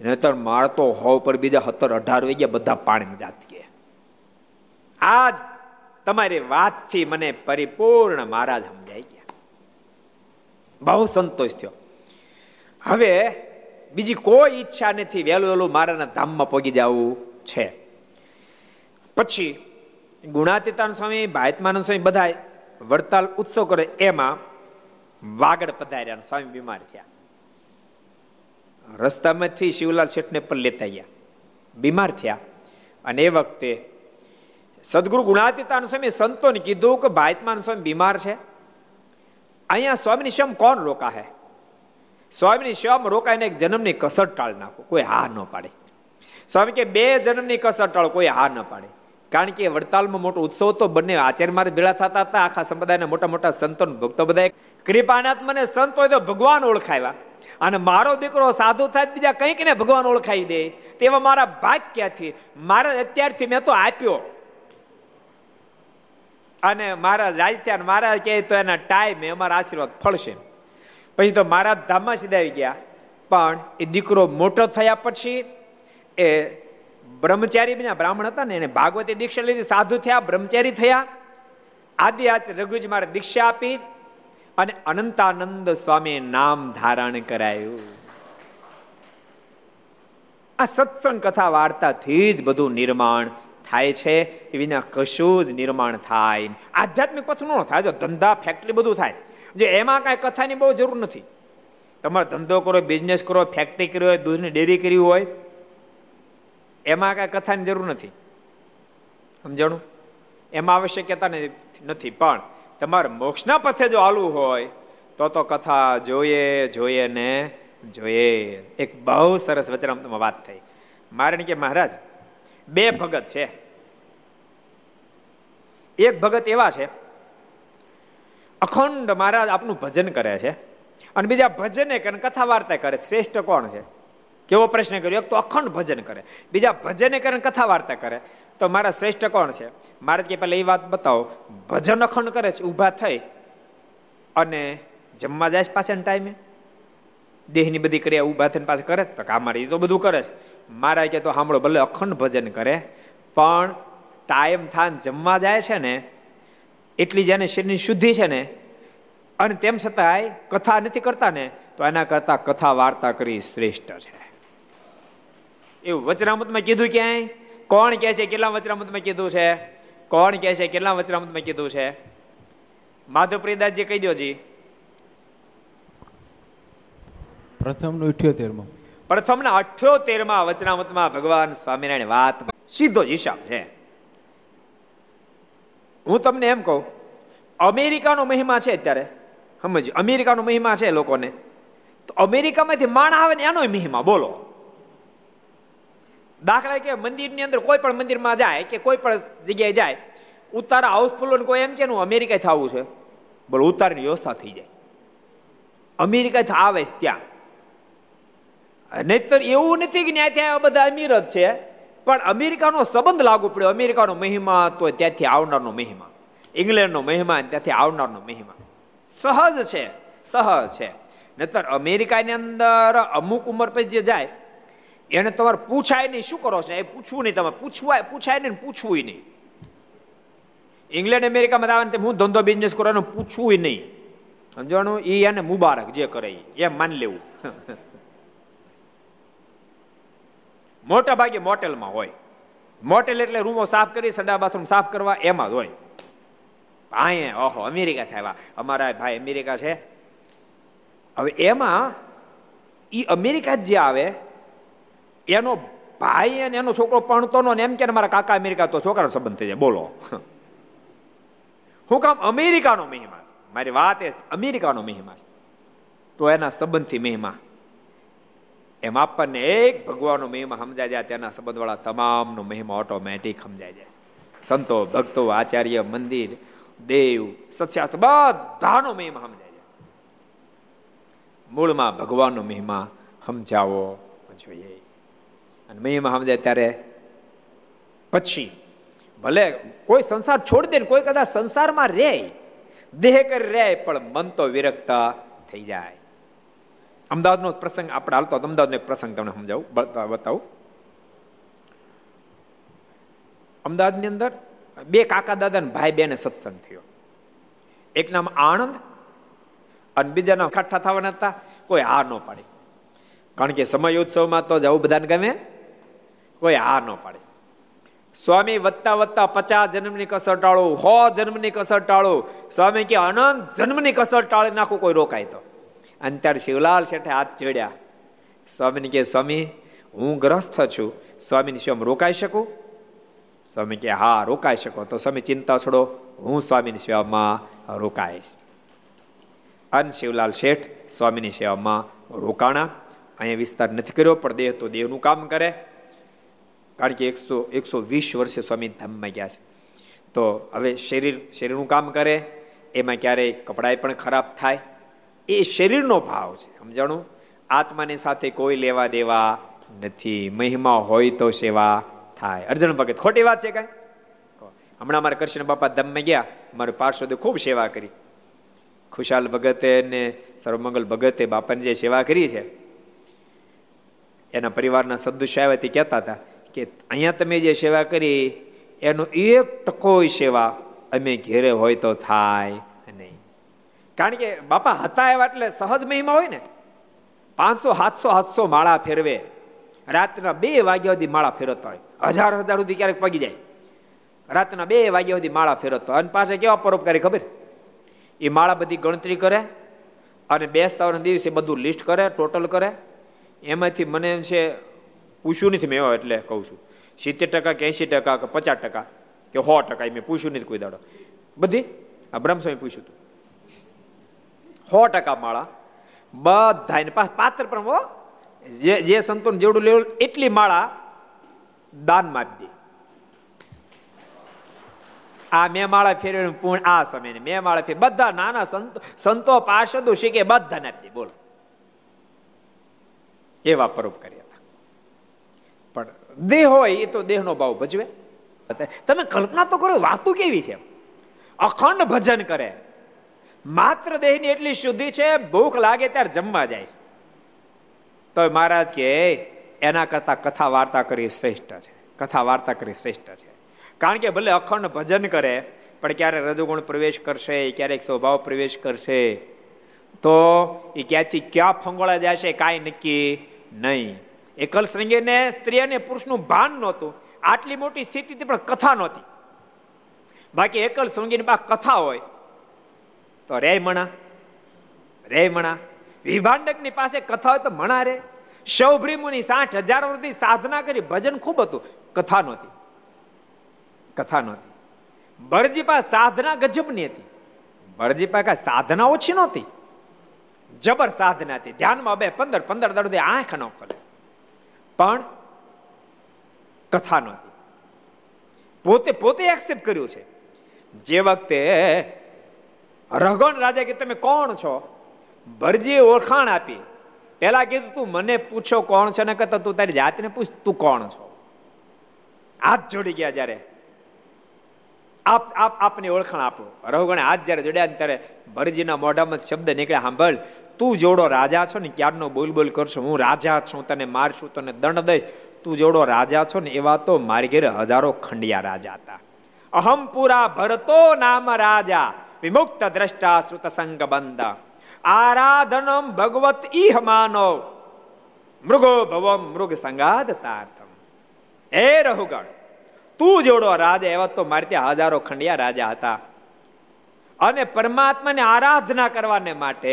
નહીતર મારતો હોવ પર બીજા સત્તર અઢાર વાગ્યા બધા પાણી જાત કે આજ તમારી વાતથી મને પરિપૂર્ણ મહારાજ સમજાઈ ગયા. બહુ સંતોષ થયો. હવે બીજી કોઈ ઈચ્છા નથી, વહેલું વહેલું મારાના ધામમાં પગી જવું છે. પછી ગુણાતીતાન સ્વામી ભાયતમાનંદ સ્વામી બધા વડતાલ ઉત્સવ કરે, એમાં વાગડ પધાર્યા સ્વામી બીમાર થયા. રસ્તામાંથી શિવલાલ શેઠને પણ લેતા ગયા બીમાર થયા. અને એ વખતે સદગુરુ ગુણાતીતાન સ્વામી સંતોને કીધું કે ભાયતમાન સ્વામી બીમાર છે. અહીંયા સ્વામીની શમ કોણ રોકા હે સ્વામીની શમ રોકાઈને એક જન્મની કસર ટાળ નાખો. કોઈ હા ન પાડે. સ્વામી કે, બે જન્મની કસર ટાળો, કોઈ હા ન પાડે. કારણ કે વડતાલમાં મોટો ઉત્સવ તો બંને આચાર્ય મારે ભેળા થતા હતા. આખા સંપ્રદાયના મોટા મોટા સંતો ભક્તો બધા કૃપાનાથ મને સંત હોય તો ભગવાન ઓળખાવ્યા. અને મારો દીકરો સાધુ થાય બીજા કંઈક ને ભગવાન ઓળખાઈ દે. તેવા મારા ભાગ ક્યાંથી મારા અત્યારથી મેં તો આપ્યો. અને મારા રાજ થયા મારા કહે તો એના ટાઈમે અમારા આશીર્વાદ ફળશે. પછી તો મારા ધામમાં સીધા આવી ગયા. પણ એ દીકરો મોટો થયા પછી એ બ્રહ્મચારી બન્યા, બ્રાહ્મણ હતા ને, એને ભાગવતી દીક્ષા લીધી, સાધુ થયા, બ્રહ્મચારી થયા. આદિ આચ રઘુજ મારે દીક્ષા આપી અને અનંતાનંદ સ્વામી નામ ધારણ કરાયું. આ સત્સંગ કથા વાર્તાથી જ બધું નિર્માણ થાય છે. એ વિના કશું જ નિર્માણ થાય આધ્યાત્મિક પથ ન થાય, જો ધંધા ફેક્ટરી બધું થાય. જે એમાં કાંઈ કથાની બહુ જરૂર નથી. તમારે ધંધો કરો બિઝનેસ કરો ફેક્ટરી કરી હોય, દૂધની ડેરી કરી હોય એમાં કાંઈ કથાની જરૂર નથી. સમજાણું? એમાં આવશ્યકતા નથી. પણ તમારે મોક્ષના પથે જો હાલવું હોય, તો તો કથા જોઈએ જોઈએ ને જોઈએ. એક બહુ સરસ વચરામતમાં વાત થઈ. મારે કે મહારાજ, બે ભગત છે. એક ભગત એવા છે, અખંડ મહારાજ આપનું ભજન કરે છે, અને બીજા ભજને કરે કથા વાર્તા કરે શ્રેષ્ઠ કોણ છે? કેવો પ્રશ્ન કર્યો? એક તો અખંડ ભજન કરે. બીજા ભજને કરે કથા વાર્તા કરે. તો મારા શ્રેષ્ઠ કોણ છે? મારે કે પહેલાં એ વાત બતાવો. ભજન અખંડ કરે છે, ઊભા થઈ. અને જમવા જાય છે પાછળ ટાઈમે દેહની બધી ક્રિયા ઊભા થઈને પાછળ કરે છે? તો કે અમારે એ તો બધું કરે છે. મારા કે તો સાંભળો, ભલે અખંડ ભજન કરે, પણ ટાઈમ થાન જમવા જાય છે ને, એટલી જેને શરીરની શુદ્ધિ છે ને, અને તેમ છતાંય કથા નથી કરતા ને, તો એના કરતાં કથા વાર્તા કરી શ્રેષ્ઠ છે. એવું વચરામતમાં કીધું ક્યાંય? કોણ કહે છે કેટલા વચરામતમાં કીધું છે? કોણ કહે છે કેટલા વચરામતમાં કીધું છે? માધવપ્રિયદાસજી કહી દો જી. પ્રથમનું અઠ્યોતેરમાં. પ્રથમના અઠ્યોતેરમાં વચનામતમાં ભગવાન સ્વામિનારાયણ વાત સીધો જ હિસાબ છે. હું તમને એમ કહું અમેરિકાનો મહિમા છે અત્યારે. સમજ અમેરિકાનો મહિમા છે લોકોને. તો અમેરિકામાંથી માણ આવે ને એનો મહિમા બોલો. દાખલા કે મંદિરની અંદર કોઈ પણ મંદિરમાં જાય કે કોઈ પણ જગ્યાએ જાય, ઉતારા હાઉસફુલ કોઈ એમ કે અમેરિકા થવું છે. બોલો, ઉતારની વ્યવસ્થા થઈ જાય. અમેરિકા આવે ત્યાં. નહીતર એવું નથી કે ત્યાં ત્યાં બધા અમીર જ છે, પણ અમેરિકાનો સંબંધ લાગુ પડ્યો અમેરિકાનો મહિમા તો ત્યાંથી આવનારનો મહિમા. ઇંગ્લેન્ડનો મહિમા ત્યાંથી આવનારનો મહિમા. સહજ છે સહજ છે. નહીતર અમેરિકાની અંદર અમુક ઉંમર પછી જે જાય એને તમારે પૂછાય નહીં. શું કરો છો? એ પૂછવું નહીં તમે પૂછવાય પૂછાય નહીં પૂછવું નહીં. ઇંગ્લેન્ડ અમેરિકામાં આવે હું ધંધો બિઝનેસ કરવાનું પૂછવું નહીં. સમજવાનું એ એને મુબારક જે કરે એમ માની લેવું. મોટા ભાગે મોટેલમાં હોય. મોટેલ એટલે રૂમો સાફ કરી, સંડા બાથરૂમ સાફ કરવા, એમાં જ હોય. અહીંયા ઓહો, અમેરિકા થયા અમારા ભાઈ અમેરિકા છે. હવે એમાં એ અમેરિકા જ જે આવે એનો ભાઈ અને એનો છોકરો ભણતો નો એમ કે મારા કાકા અમેરિકા તો છોકરાનો સંબંધ થઈ જાય. બોલો. હું કામ અમેરિકાનો મહિમા મારી વાત એ અમેરિકાનો મહિમા તો એના સંબંધથી મહિમા. એમ આપણને એક ભગવાનનો મહિમા સમજાય જાય, તેના સંબંધવાળા તમામનો મહિમા ઓટોમેટિક સમજાય જાય. સંતો, ભક્તો, આચાર્ય, મંદિર, દેવ સત્યાસ્ત્ર બધાનો મહિમા સમજાય જાય. મૂળમાં ભગવાનનો મહિમા સમજાવો જોઈએ. અને મહિમા સમજાય ત્યારે પછી, ભલે કોઈ સંસાર છોડી દે કોઈ કદાચ સંસારમાં રહે, દેહ કરી રહે, પણ મન તો વિરક્ત થઈ જાય. અમદાવાદનો પ્રસંગ આપણે હાલતો અમદાવાદનો એક પ્રસંગ તમને સમજાવું બતાવું. અમદાવાદની અંદર બે કાકા દાદા ને ભાઈ બેને સત્સંગ થયો. એક નામ આણંદ અને બીજાના કાઠા થવાના હતા. કોઈ આ ન પાડે. કારણ કે સમય ઉત્સવમાં તો જવું બધાને ગમે. કોઈ આ ન પાડે. સ્વામી વધતા વધતા પચાસ જન્મની કસર ટાળો હો જન્મની કસર ટાળો. સ્વામી કે અનંત જન્મની કસર ટાળી નાખું, કોઈ રોકાય તો. અને ત્યારે શિવલાલ શેઠે હાથ જોડ્યા. સ્વામીને કે, સ્વામી, હું ગ્રસ્ત છું. સ્વામીની સેવામાં રોકાઈ શકું? સ્વામી કે, હા, રોકાઈ શકો. તો સ્વામી ચિંતા છોડો, હું સ્વામીની સેવામાં રોકાઈશ. અન શિવલાલ શેઠ સ્વામીની સેવામાં રોકાણા. અહીંયા વિસ્તાર નથી કર્યો, પણ દેહ તો દેહનું કામ કરે. કારણ કે એકસો એકસો વીસ વર્ષે સ્વામી ધામમાં ગયા છે. તો હવે શરીર, શરીરનું કામ કરે, એમાં ક્યારેય કપડાય પણ ખરાબ થાય. એ શરીરનો ભાવ છે, સમજાણું? આત્માની સાથે કોઈ લેવા દેવા નથી. મહિમા હોય તો સેવા થાય. અર્જુન ભગત, ખોટી વાત છે કાંઈ? હમણાં મારા કૃષ્ણ બાપા ધમમાં ગયા, મારે પાર્ષદે ખૂબ સેવા કરી. ખુશાલ ભગતે ને સર્વમંગલ ભગતે બાપાની જે સેવા કરી છે, એના પરિવારના સદુશાયવતી કહેતા હતા કે અહીંયા તમે જે સેવા કરી, એનો એક ટકો સેવા અમે ઘેરે હોય તો થાય નહીં. કારણ કે બાપા હતા એવા એટલે સહજ મહિમા હોય ને. પાંચસો, સાતસો સાતસો માળા ફેરવે. રાતના બે વાગ્યા સુધી માળા ફેરવતા હોય. હજાર હજાર સુધી ક્યારેક પગી જાય. રાતના બે વાગ્યા સુધી માળા ફેરવતો અને પાસે કેવા પરોપકારી ખબર? એ માળા બધી ગણતરી કરે અને બેસતા દિવસે બધું લિસ્ટ કરે ટોટલ કરે. એમાંથી મને એમ છે પૂછ્યું નથી મેં એટલે કહું છું. સિત્તેર ટકા કે એંશી ટકા કે પચાસ ટકા કે સો ટકા, એ મેં પૂછ્યું નથી કોઈ દાડો. બધી? આ બ્રહ્મસ્વામી પૂછ્યું હતું. સો ટકા માળા બધા પાત્ર પણ, હો, જે જે સંતોન જેવડું લેવું એટલી માળા દાનમાં આપી દે. આ મેં માળા ફેરવી પૂર્ણ આ સમય મેં માળા ફેર બધા નાના સંતો સંતો પાર્ષદો શીખે, બધાને આપી દે, બોલો. એવા પરોપકારી. દેહ હોય એ તો દેહનો ભાવ ભજવે. તમે કલ્પના તો કરો, વાતું કેવી છે? અખંડ ભજન કરે. માત્ર દેહની એટલી શુદ્ધિ છે, ભૂખ લાગે ત્યારે જમવા જાય તો મહારાજ કે, એના કરતા કથા વાર્તા કરી શ્રેષ્ઠ છે. કથા વાર્તા કરી શ્રેષ્ઠ છે. કારણ કે ભલે અખંડ ભજન કરે, પણ ક્યારે રજોગુણ પ્રવેશ કરશે ક્યારેક સ્વભાવ પ્રવેશ કરશે, તો એ ક્યાંથી ક્યાં ફંગોળા જશે કાંઈ નક્કી નહીં. એકલ શ્રૃંગીને સ્ત્રી અને પુરુષનું ભાન નહોતું. આટલી મોટી સ્થિતિથી પણ કથા નહોતી. બાકી એકલ શૃંગીની પાસે કથા હોય તો રે મણા રે મણા. વિભાંડકની પાસે કથા હોય તો મણા રે. શૌભ્રીમુની સાઠ હજાર વર્ષથી સાધના કરી ભજન ખૂબ હતું. કથા નહોતી. કથા નહોતી. ભરજી પાસે સાધના ગજબની હતી. ભરજી પાસે સાધના ઓછી નહોતી. જબર સાધના હતી. ધ્યાનમાં બે, પંદર પંદર દાડો આંખ ન ખોલે. પણ કથા નહોતી. પોતે પોતે એક્સેપ્ટ કર્યું છે. જે વખતે રઘોણ રાજા કે તમે કોણ છો? ભરજીએ ઓળખાણ આપી. પેલા કીધું, તું મને પૂછો કોણ છે? ને કહેતા તું તારી જાતને પૂછ, તું કોણ છો? હાથ જોડી ગયા જ્યારે. આપ આપ, આપની ઓળખાણ આપો. રઘુગણે હાથ જ્યારે જોડ્યા ત્યારે ભરજીના મોઢામાં શબ્દ નીકળ્યા સાંભળ તું જોડો રાજા છો ને ક્યારનો બોલ બોલ કરશો? હું રાજા છું, તને મારશું, તને દંડ દઈશ. તું જોડો રાજા છો ને એવા તો મારી ઘેર હજારો ખંડિયા રાજા હતા. અહમપુરા ભરતો નામ રાજા, વિમુક્ત દ્રષ્ટા શ્રુત સંગ બંધ. આરાધનમ ભગવત ઈહ માનવ મૃગો ભવમ મૃગ સંગાદ તાર્થમ. હે રહુગણ તું જોડો રાજા, એવા તો મારે ત્યાં હજારો ખંડિયા રાજા હતા. અને પરમાત્માને આરાધના કરવાને માટે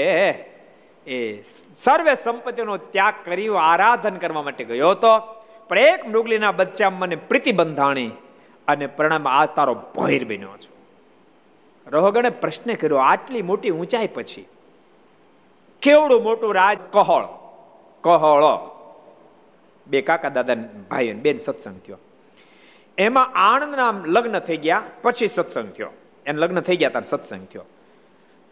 એ સર્વે સંપત્તિનો ત્યાગ કરી આરાધન કરવા માટે ગયો હતો. પણ એક મૃગલીના બચ્ચા મને પ્રીતિ બંધાણી અને પરિણામ આજ તારો ભૈર બન્યો છું. રોહગણે પ્રશ્ન કર્યો, આટલી મોટી ઊંચાઈ પછી કેવડું મોટું રાજ કહોળ? કહોળો. બે કાકા દાદા ભાઈ બેન સત્સંગ થયો. એમાં આણંદના લગ્ન થઈ ગયા, પછી સત્સંગ થયો. એને લગ્ન થઈ ગયા, ત્યારે સત્સંગ થયો.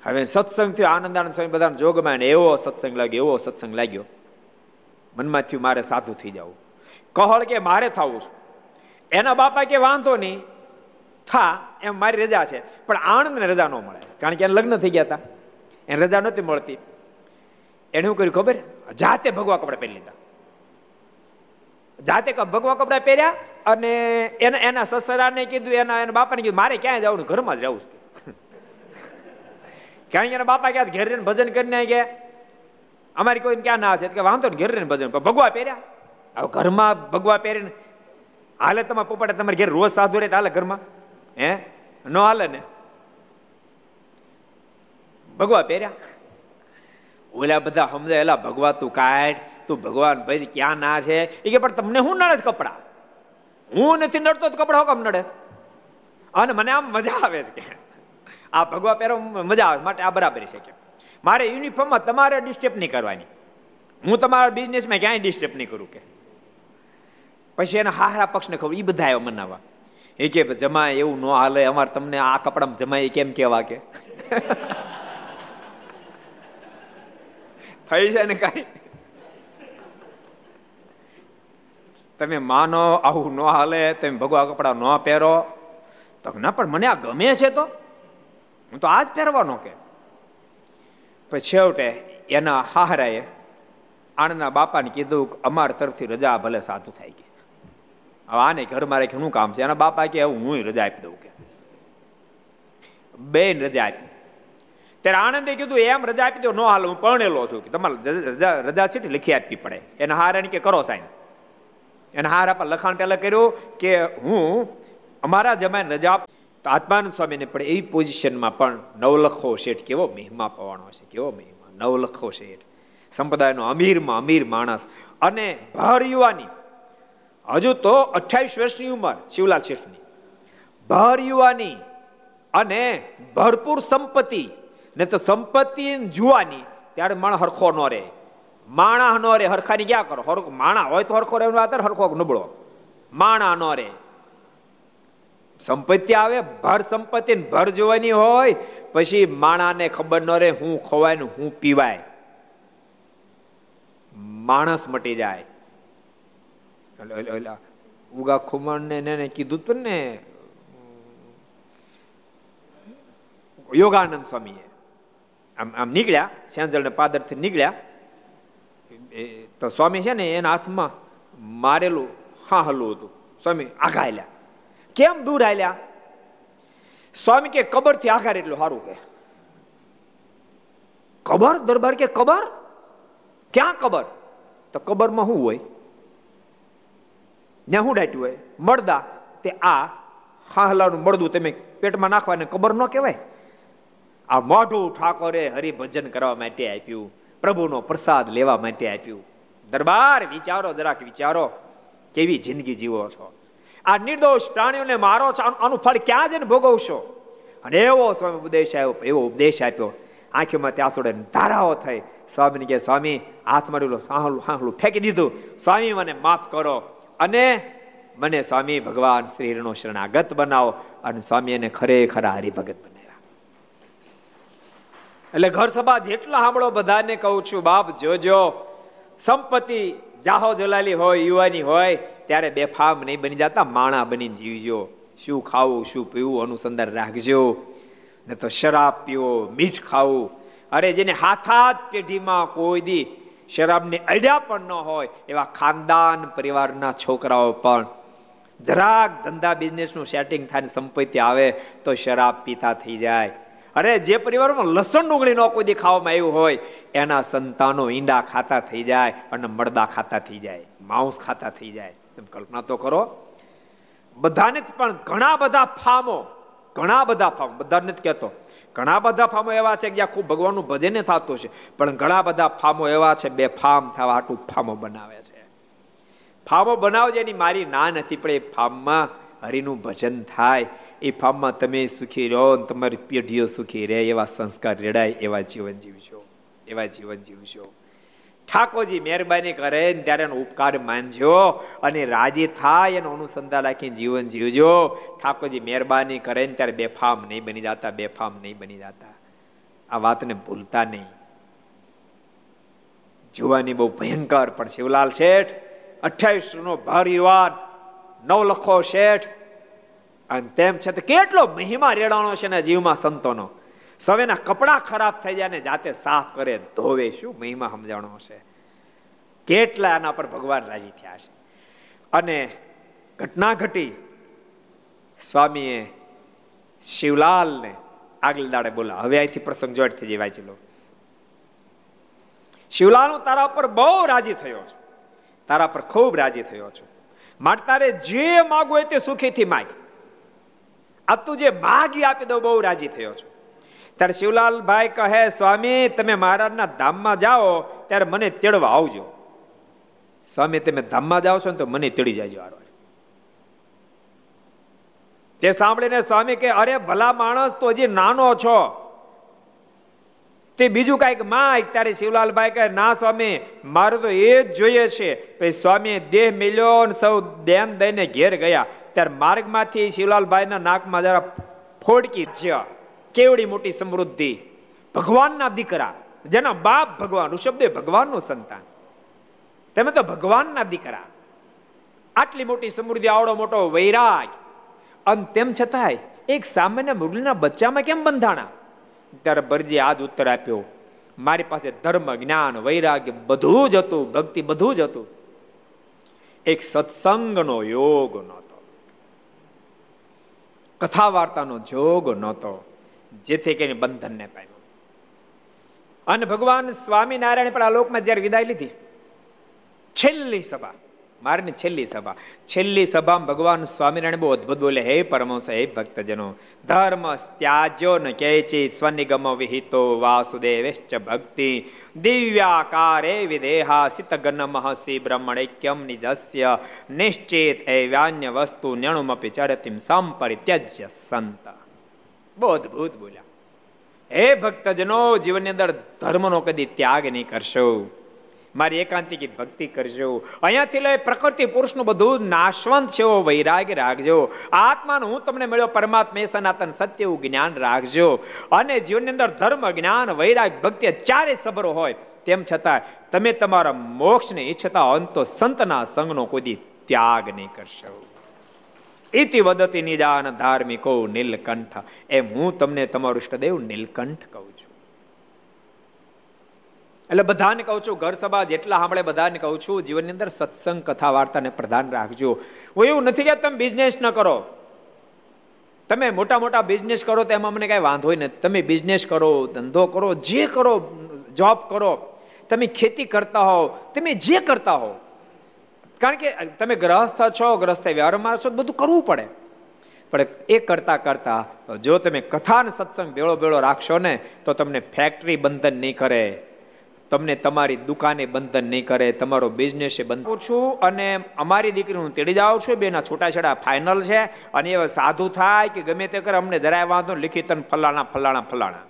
હવે સત્સંગ થયો આનંદ આનંદ સ્વામી બધાને જોગમાં એવો સત્સંગ લાગ્યો, એવો સત્સંગ લાગ્યો. મનમાં થયું, મારે સાધુ થઈ જવું. કહળ કે મારે થવું એના બાપા કે વાંધો નહીં. થા, એમ મારી રજા છે. પણ આણંદને રજા ન મળે. કારણ કે એને લગ્ન થઈ ગયા હતા. એને રજા નહોતી મળતી. એને શું કર્યું ખબર? જાતે ભગવા કપડા પહેરી લીધા. જાતે ભગવા કપડા પહેર્યા અને એના એના સસરાને કીધું, એના એના બાપાને કીધું, મારે ક્યાંય જવાનું? ઘરમાં જ રહેવું કારણ કે એના બાપા ક્યાં ઘેર ભજન કરીને ગયા. અમારી કોઈ ક્યાં ના છે કે વાંધો ને ઘેર ભજન. ભગવા પહેર્યા. હવે ઘરમાં ભગવા પહેરીને હાલે તમારા પોપાટે તમારે ઘેર રોજ સાધુ રહે હાલે ઘરમાં? હે? ન હાલે ને? ભગવા પહેર્યા. ઓલા બધા સમજાયેલા ભગવા તું કાઢ તું ભગવાન ભાઈ, ક્યાં ના છે? એ કે, પણ તમને હું નડે કપડાં? હું નથી નડતો તો કપડાં કેમ નડે અને મને આમ મજા આવે છે કે, આ ભગવા પહેરો, મજા આવે માટે આ બરાબર છે કે. મારે યુનિફોર્મમાં તમારે ડિસ્ટર્બ નહીં કરવાની. હું તમારા બિઝનેસમાં ક્યાંય ડિસ્ટર્બ નહીં કરું કે. પછી એના હારા પક્ષને ખબર એ બધા આવ્યો મનાવા એ કે જમાય એવું ન હાલે, અમારે તમને આ કપડામાં જમાય કેમ કેવા કે? થઈ છે ને કઈ? તમે માનો, આવું ન હાલે, તમે ભગવા કપડા ન પહેરો. તો ના, પણ મને આ ગમે છે તો? હું તો આ જ પહેરવાનો કે. પછી છેવટે એના હાહરાએ આણના બાપાને કીધું અમારા તરફથી રજા ભલે સાધુ થાય કે. હવે આને ઘરમાં રાખી શું કામ છે? એના બાપા કે, હું રજા આપી દઉં કે. બેન રજા આપી. ત્યારે આનંદે કીધું, એમ રજા આપી દો, ન હાલ, હું પરણેલો છું કે, તમારે રજા રજા સીટ લખી આપવી પડે. એના હારાને કે, કરો સાઈન. એના હાર આપા લખાણ પહેલાં કર્યું કે હું અમારા જમાય રજા તો સ્વામીને પણ એવી પોઝિશનમાં પણ નવલખો શેઠ કેવો મહિમા પવાનો છે, કેવો મહિમા, નવલખો શેઠ. સંપ્રદાયનો અમીરમાં અમીર માણસ અને ભર યુવાની. હજુ તો અઠ્યાવીસ વર્ષની ઉંમર શિવલાલ શેઠની. ભર યુવાની અને ભરપૂર સંપત્તિ ને તો સંપત્તિ જુવાની, ત્યારે મણ હરખો ન રહે. માણા નો રે, હરખાની ક્યાં કરો. હરખો માણા હોય તો હરખો રહેવાનો આતર હરખો નબળો. માણા નો રે. સંપત્તિ આવે, ભર સંપત્તિ ભર જોવાની હોય, પછી માણાને ખબર ન રહે હું ખવાય ને હું પીવાય. માણસ મટી જાય. ઉગા ખુમણ ને કીધું તું ને, યોગાનંદ સ્વામીએ. આમ આમ નીકળ્યા સેંજળ ને પાદરથી નીકળ્યા. તો સ્વામી છે ને એના હાથમાં મારેલું હા હલું હતું. સ્વામી આઘા કેમ દૂર આલ્યા સ્વામી કે કબરથી આઘાર એટલું સારું કે. કબર? દરબાર કે કબર? ક્યાં કબર? તો કબરમાં શું હોય? ત્યાં શું ડાટ્યું હોય? મળદા. તે આ હાહલાનું મળદું તમે પેટમાં નાખવા ને કબર ન કહેવાય? આ મોઢું ઠાકોરે હરિભજન કરવા માટે આપ્યું. પ્રભુનો પ્રસાદ લેવા માટે આપ્યું. દરબાર, વિચારો, જરાક વિચારો, કેવી જિંદગી જીવો છો? આ નિર્દોષ પ્રાણીઓને મારો છો, આનું ફળ ક્યાં જઈને ભોગવશો? અને એવો સ્વામી ઉપદેશ આવ્યો એવો ઉપદેશ આપ્યો. આંખીમાં ત્યાં સોડે ધારાઓ થઈ. સ્વામીને કે સ્વામી હાથ મારેલો સાહલું સાહલું ફેંકી દીધું. સ્વામી, મને માફ કરો. અને મને સ્વામી ભગવાન શ્રીનો શરણાગત બનાવો. અને સ્વામી એને ખરેખર હરિભગત બનાવો એટલે ઘર સભા જેટલા સાંભળો, બધાને કહું છું, બાપ જોજો, સંપત્તિ જાહો જલાલી હોય, યુવાની હોય, ત્યારે બેફામ નહીં બની જતા, માણા બનીને જીવજો. શું ખાવું, શું પીવું, અનુસંધાન રાખજો. ને તો શરાબ પીવો, મીઠ ખાવું. અરે જેને હાથાત પેઢીમાં કોઈ દી શરાબને અડ્યા પણ ન હોય, એવા ખાનદાન પરિવારના છોકરાઓ પણ. જરાક ધંધા બિઝનેસનું સેટિંગ થાય સંપત્તિ આવે, તો શરાબ પીતા થઈ જાય. અરે જે પરિવારમાં લસણ ડુંગળી નો કોઈ દેખાવામાં આવ્યું હોય, એના સંતાનો ઈંડા ખાતા થઈ જાય અને મડદા ખાતા થઈ જાય માઉસ ખાતા થઈ જાય. તમે કલ્પના તો કરો. બધાને પણ ઘણા બધા ફામો, ઘણા બધા ફામો, બધાને જ કહેતો. ઘણા બધા ફામો એવા છે કે જ્યાં ખૂબ ભગવાનનું ભજન થતું છે, પણ ઘણા બધા ફામો એવા છે, બે ફામ થવા આટું ફામો બનાવે છે. ફામો બનાવજે એની મારી ના નથી, પણ એ ફામમાં હરિનું ભજન થાય, એ ફામમાં તમે સુખી રહો તમારી પેઢીઓ સુખી રહે, એવા સંસ્કાર રેડાય, એવા જીવન જીવજો, એવા જીવન જીવજો. ઠાકોરજી મહેરબાની કરે ત્યારે એનો ઉપકાર માનજો અને રાજી થાય એનો અનુસંધાન રાખીને જીવન જીવજો. ઠાકોરજી મહેરબાની કરે ને ત્યારે બેફામ નહીં બની જતા, બેફામ નહીં બની જતા. આ વાતને ભૂલતા નહીં. જોવાની બહુ ભયંકર પણ શિવલાલ શેઠ અઠ્યાવીસ નો ભાર યુવાન નવ લખો શેઠ અને તેમ છતાં કેટલો મહિમા રેડાણો છે ને જીવમાં સંતોનો. સવેના કપડા ખરાબ થઈ જાય ને જાતે સાફ કરે, ધોવે, શું મહિમા સમજાણો હશે. કેટલા આના પર ભગવાન રાજી થયા છે. અને ઘટના ઘટી. સ્વામીએ શિવલાલને આગલે દાડે બોલા, હવે અહીંથી પ્રસંગ જોઈટ થઈ જાય ચલો શિવલાલ હું તારા પર બહુ રાજી થયો છું. તારા પર ખૂબ રાજી થયો છું. માટે તારે જે માગો તે સુખીથી માગ. આ તું જે માગી આપી દઉં બહુ રાજી થયો છું. ત્યારે શિવલાલભાઈ કહે, સ્વામી, તમે મહારાજના ધામમાં જાઓ, ત્યારે મને તેડવા આવજો. સ્વામી, તમે ધામમાં જાઓ છો ને તો મને તેડી જાજો આરો તે સાંભળીને સ્વામી કે અરે ભલા માણસ તો હજી નાનો છો. તે બીજું કાંઈક, માય ત્યારે શિવલાલભાઈ કહે, ના સ્વામી, મારું તો એ જ જોઈએ છે. પછી સ્વામી દેહ મિલ્યો સૌ દેન દઈને ઘેર ગયા. ત્યારે માર્ગમાંથી શિવલાલભાઈના નાકમાં જરા ફોડકી જ્યાં કેવડી મોટી સમૃદ્ધિ. ભગવાનના દીકરા. જેના બાપ ભગવાન, ઋષભદેવ ભગવાનનું સંતાન. તમે તો ભગવાનના દીકરા. આટલી મોટી સમૃદ્ધિ, આવડો મોટો વૈરાગ. અને તેમ છતાંય એક સામાન્ય મુરલીના બચ્ચામાં કેમ બંધાણા? ત્યારે બરજી આજ ઉત્તર આપ્યો, મારી પાસે ધર્મ, જ્ઞાન, વૈરાગ્ય બધું જ હતું, ભક્તિ બધું જ હતું. એક સત્સંગનો યોગ નહોતો. કથા વાર્તાનો જોગ નહોતો, જેથી કરીને બંધનને પામ્યો. અને ભગવાન સ્વામિનારાયણ પણ આ લોકમાં જ્યારે વિદાય લીધી, છેલ્લી સભા મારની છેલ્લી સભા. છેલ્લી સભામાં ભગવાન સ્વામિનારાયણ બહુ અદભુત બોલે, હે પરમહંસ, હે ભક્તજનો, ધર્મ ત્યાજ્યો ન કેચિત, સ્વનિગમ વિહિતો, વાસુદેવેશ્ચ ભક્તિ, દિવ્યાકારે વિદેહા, સિતગન મહસી બ્રહ્મણૈક્યમ નિજસ્ય, નિશ્ચિત એ વસ્તુ ન્યણુમપી ચરતિમ સંપરિત્યજ્ય સંત. બહુ અદભુત બોલ્યા. હે ભક્તજનો, જીવનની અંદર ધર્મનો કદી ત્યાગ નહીં કરશો. મારી એકાંતિક ભક્તિ કરજો. અહીંયાથી લઈ પ્રકૃતિ પુરુષનું બધું નાશવંત છે એવો વૈરાગ રાખજો. આત્માનું હું તમને મળ્યો પરમાત્મા સનાતન સત્ય એવું જ્ઞાન રાખજો. અને જીવનની અંદર ધર્મ, જ્ઞાન, વૈરાગ, ભક્તિ ચારે સબરો હોય. તેમ છતાં તમે તમારા મોક્ષને ઈચ્છતા અંતો સંતના સંગનો કોઈ ત્યાગ નહીં કરશો. ઇતિ વદતી નિદાન ધાર્મિકો નીલકંઠ. એમ હું તમને તમારું ઇષ્ટદેવ નીલકંઠ કહું છું. એટલે બધાને કહું છું, ઘર સભા જેટલા સાંભળે બધાને કહું છું, જીવનની અંદર સત્સંગ, કથા, વાર્તાને પ્રધાન રાખજો. હું એવું નથી કે તમે બિઝનેસ ન કરો. તમે મોટા મોટા બિઝનેસ કરો તો એમાં મને કાંઈ વાંધો નથી. તમે બિઝનેસ કરો, ધંધો કરો, જે કરો જોબ કરો, તમે ખેતી કરતા હો તમે જે કરતા હો કારણ કે તમે ગ્રહસ્થ છો ગ્રહસ્થ વ્યવહારમાં છો, બધું કરવું પડે. પણ એ કરતા કરતા, જો તમે કથા અને સત્સંગ ભેળો ભેળો રાખશો ને, તો તમને ફેક્ટરી બંધન નહીં કરે. તમને તમારી દુકાને બંધન નહીં કરે, તમારો બિઝનેસ બંધ છું અને અમારી દીકરી હું તેડી જાઉં છું, બેના છૂટાછેડા ફાઇનલ છે અને એ સાધુ થાય કે ગમે તે કરે, અમને જરાય વાંધો લિખિત ફલાણા ફલાણા ફલાણા.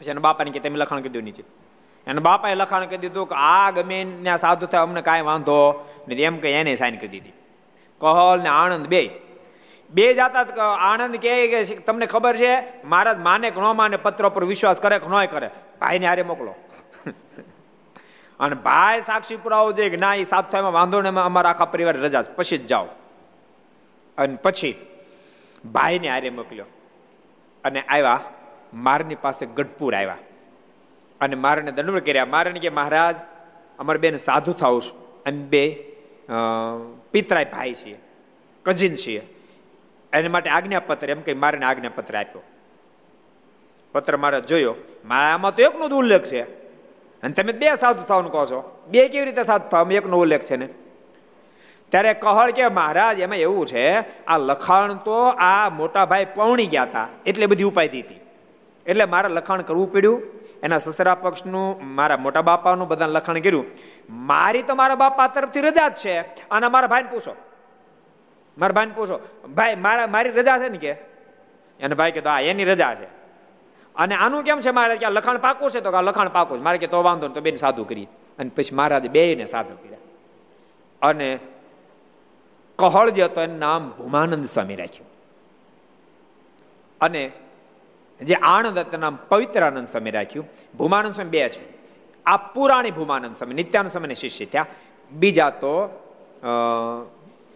પછી એના બાપાને કે તમે લખાણ કીધું નીચે. એના બાપાએ લખાણ કરી દીધું કે, આ ગમે ત્યાં સાધુ થાય, અમને કાંઈ વાંધો ને એમ કે એને સાઈન કરી દીધી. કહલ ને આણંદ બે. બે જાતા આનંદ કહે કે તમને ખબર છે, મહારાજ માને કે ન માને પત્ર પર વિશ્વાસ કરે કે ન કરે? ભાઈને હારે મોકલો. અને ભાઈ સાક્ષી પુરાવો જોઈએ કે ના એ સાત થાય વાંધો ને અમારા આખા પરિવાર રજા પછી જ જાઓ. અને પછી ભાઈને આરે મોકલ્યો. અને આવ્યા મારની પાસે ગઢપુર આવ્યા અને મારને દંડવત કર્યા. મારાને કે, મહારાજ, અમારે બેન સાધુ થાવ છું. એમ બે પિતરાય ભાઈ છીએ. કઝિન છીએ. એના માટે આજ્ઞાપત્ર. એમ કે મારે આજ્ઞાપત્ર આપ્યો. પત્ર મારે જોયો. મારા આમાં તો એકનો જ ઉલ્લેખ છે. અને તમે બે સાધુ થવાનું કહો છો. બે કેવી રીતે સાધુ થવા? એકનો ઉલ્લેખ છે ને. ત્યારે કહળ કે, મહારાજ, એમાં એવું છે, આ લખાણ તો આ મોટા ભાઈ પૌણી ગયા હતા એટલે બધી ઉપાય હતી એટલે મારે લખાણ કરવું પડ્યું. એના સસરા પક્ષનું, મારા મોટા બાપાનું બધા લખાણ કર્યું. મારી તો મારા બાપા તરફથી રજા જ છે. અને મારા ભાઈને પૂછો. મારા ભાઈને પૂછો, ભાઈ, મારા, મારી રજા છે ને કે? એને ભાઈ કીધું આ એની રજા છે. અને આનું કેમ છે મારે કે લખાણ પાકું છે? તો કે લખાણ પાકું છે. મારે કે તો વાંધો ને તો બેન સાધુ કરી અને પછી મહારાજે બે ને સાધુ કર્યા. અને કહળ જે હતો, એનું નામ ભૂમાનંદ સ્વામી રાખ્યું. અને જે આણંદ હતું નામ પવિત્રાનંદ સ્વામી રાખ્યું. ભૂમાનંદ સ્વામી બે છે. આ પુરાણી ભૂમાનંદ સ્વામી, નિત્યાનંદ સ્વામીને શિષ્ય થયા. બીજા તો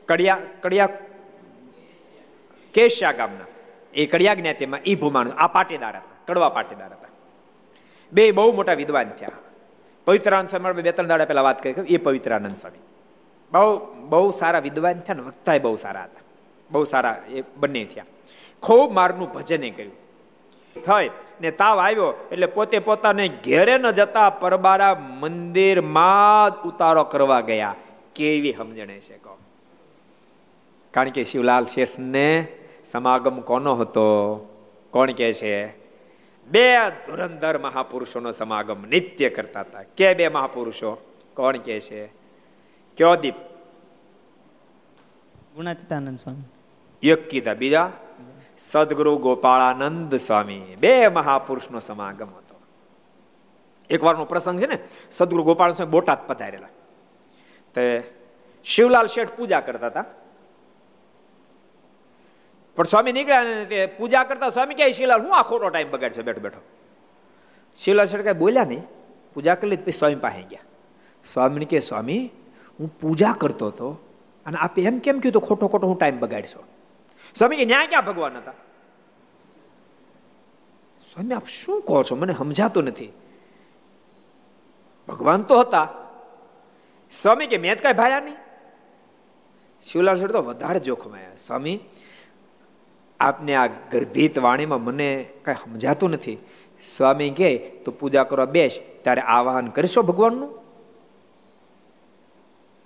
કડિયા કડિયા, કેશિયા ગામના. એ કડિયા જ્ઞાતિમાં એ ભૂમાનંદ, આ પાટીદાર હતા. કડવા પાટીદાર હતા. બે બહુ મોટા વિદ્વાન થયા. પવિત્રાનંદ સ્વામી બે ત્રણ દાડા પહેલા વાત કરી એ પવિત્રાનંદ સ્વામી. બહુ બહુ સારા વિદ્વાન થયા ને વક્તા બહુ સારા હતા. બહુ સારા એ બંને થયા. ખૂબ મારનું ભજને કર્યું. થઈ ને તાવ આવ્યો એટલે પોતે પોતાને ઘેરે ન જતા પરબારા મંદિરમાં જ ઉતારો કરવા ગયા. કેવી સમજણે છે કહો કારણ કે શિવલાલ શેઠને સમાગમ કોનો હતો? કોણ કે છે? બે ધુરંધર મહાપુરુષોનો સમાગમ નિત્ય કરતા હતા. કે બે મહાપુરુષો? કોણ કે છે? કયો દીપ? ગુણાતીતાનંદ સ્વામી. એક કીધા. બીજા? સદગુરુ ગોપાળાનંદ સ્વામી. બે મહાપુરુષનો સમાગમ હતો. એક વારનો પ્રસંગ છે ને સદગુરુ ગોપાલ સ્વામી બોટાદ પધારેલા. તે શિવલાલ શેઠ પૂજા કરતા હતા. પણ સ્વામી નીકળ્યા ને પૂજા કરતા સ્વામી ક્યાંય શિવલાલ હું આ ખોટો ટાઈમ બગાડ છે? બેઠો બેઠો. શિવલાલ શેઠ કઈ બોલ્યા નહીં, પૂજા કરી લીધી સ્વામી પાસે ગયા. સ્વામીને કે સ્વામી, હું પૂજા કરતો હતો અને આપે એમ કેમ કીધું, ખોટો ખોટો હું ટાઈમ બગાડશો? સ્વામી કે ન્યાય ક્યાં ભગવાન હતા? સ્વામી, આપ શું કહો છો? મને સમજાતું નથી. ભગવાન તો હતા. સ્વામી કે, મેં જ કઈ ભાયા નહીં. શિવલાલ શેઠ તો વધારે જોખમાયા સ્વામી આપને આ ગર્ભિત વાણીમાં મને કઈ સમજાતું નથી. સ્વામી કે તો પૂજા કરવા બેસ, ત્યારે આવાહન કરીશો ભગવાનનું?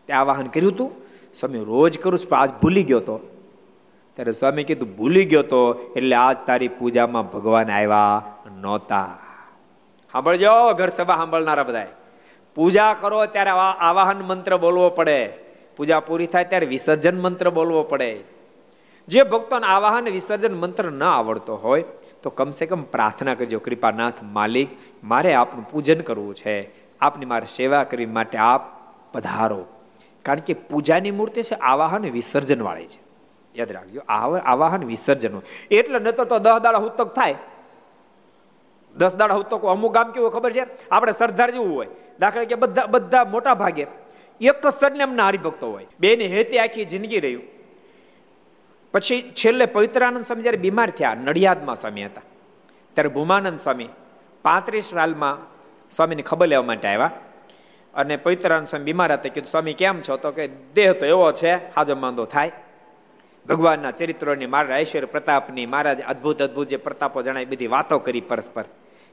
તે આવાહન કર્યું તું? સ્વામી, રોજ કરું પણ આજ ભૂલી ગયો તો. ત્યારે સ્વામી કીધું ભૂલી ગયો તો, એટલે આજ તારી પૂજામાં ભગવાન આવ્યા નહોતા. સાંભળજો, ઘર સભા સાંભળનારા બધા પૂજા કરો ત્યારે આવાહન મંત્ર બોલવો પડે. પૂજા પૂરી થાય ત્યારે વિસર્જન મંત્ર બોલવો પડે. જે ભક્તોને આવાહન વિસર્જન મંત્ર ન આવડતો હોય, તો કમસે કમ પ્રાર્થના કરજો, કૃપાનાથ માલિક, મારે આપનું પૂજન કરવું છે. આપની મારે સેવા કરવી માટે આપ પધારો. કારણ કે પૂજાની મૂર્તિ છે, આવાહન વિસર્જન વાળી છે. યાદ રાખજો આવાહન, વિસર્જન એટલે ન તો દસ દાડા હુતક થાય. દસ દાડા હુતક અમુક ગામ કેવું ખબર છે? આપણે સરદાર જેવું હોય. દાખલા કે બધા બધા મોટા ભાગે એક જ સરનેમના હરિભક્તો હોય. બેની હેતી આખી જિંદગી રહ્યું. પછી છેલ્લે પવિત્રાનંદ સ્વામી જયારે બીમાર થયા, નડિયાદમાં સ્વામી હતા. ત્યારે ભૂમાનંદ સ્વામી પાંત્રીસ સાલમાં સ્વામીની ખબર લેવા માટે આવ્યા અને પવિત્રાનંદ સ્વામી બીમાર હતા, કીધું, સ્વામી, કેમ છો? તો કે, દેહ તો એવો છે, હાજો માંદો થાય. ભગવાનના ચરિત્રોની, મારા ઐશ્વર્ય પ્રતાપની મહારાજ અદભુત અદભુત જે પ્રતાપો જણાય બધી વાતો કરી પરસ્પર.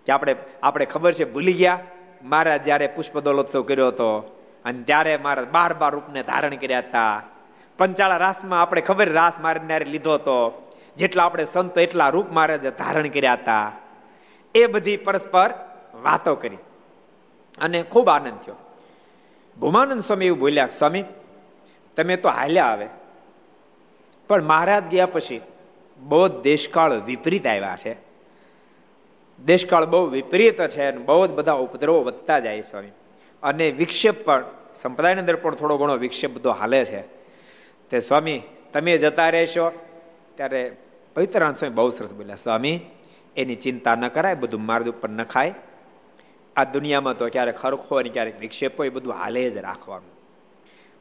કે આપણે આપણે ખબર છે, ભૂલી ગયા. મારા જ્યારે પુષ્પદોલોત્સવ કર્યો હતો, અને ત્યારે મારા બાર બાર રૂપને ધારણ કર્યા હતા. પંચાળા રાસમાં આપણે ખબર રાસ મારનારે લીધો હતો. જેટલા આપણે સંતો એટલા રૂપ મહારાજે ધારણ કર્યા હતા. એ બધી પરસ્પર વાતો કરી. અને ખૂબ આનંદ થયો. ભૂમાનંદ સ્વામી એવું બોલ્યા, સ્વામી, તમે તો હાલ્યા આવે પણ મહારાજ ગયા પછી બહુ દેશકાળ વિપરીત આવ્યા છે. દેશકાળ બહુ વિપરીત છે અને બહુ જ બધા ઉપદ્રવો વધતા જાય સ્વામી. અને વિક્ષેપ પણ, સંપ્રદાયની અંદર પણ થોડો ઘણો વિક્ષેપ બધો હાલે છે. તે સ્વામી, તમે જતા રહેશો. ત્યારે પવિત્રાન સ્વામી બહુ સરસ બોલ્યા, સ્વામી, એની ચિંતા ન કરાય, બધું માર્ગ ઉપર ન ખાય. આ દુનિયામાં તો ક્યારેક ખરખો અને ક્યારેક વિક્ષેપો, એ બધું હાલે જ રાખવાનું.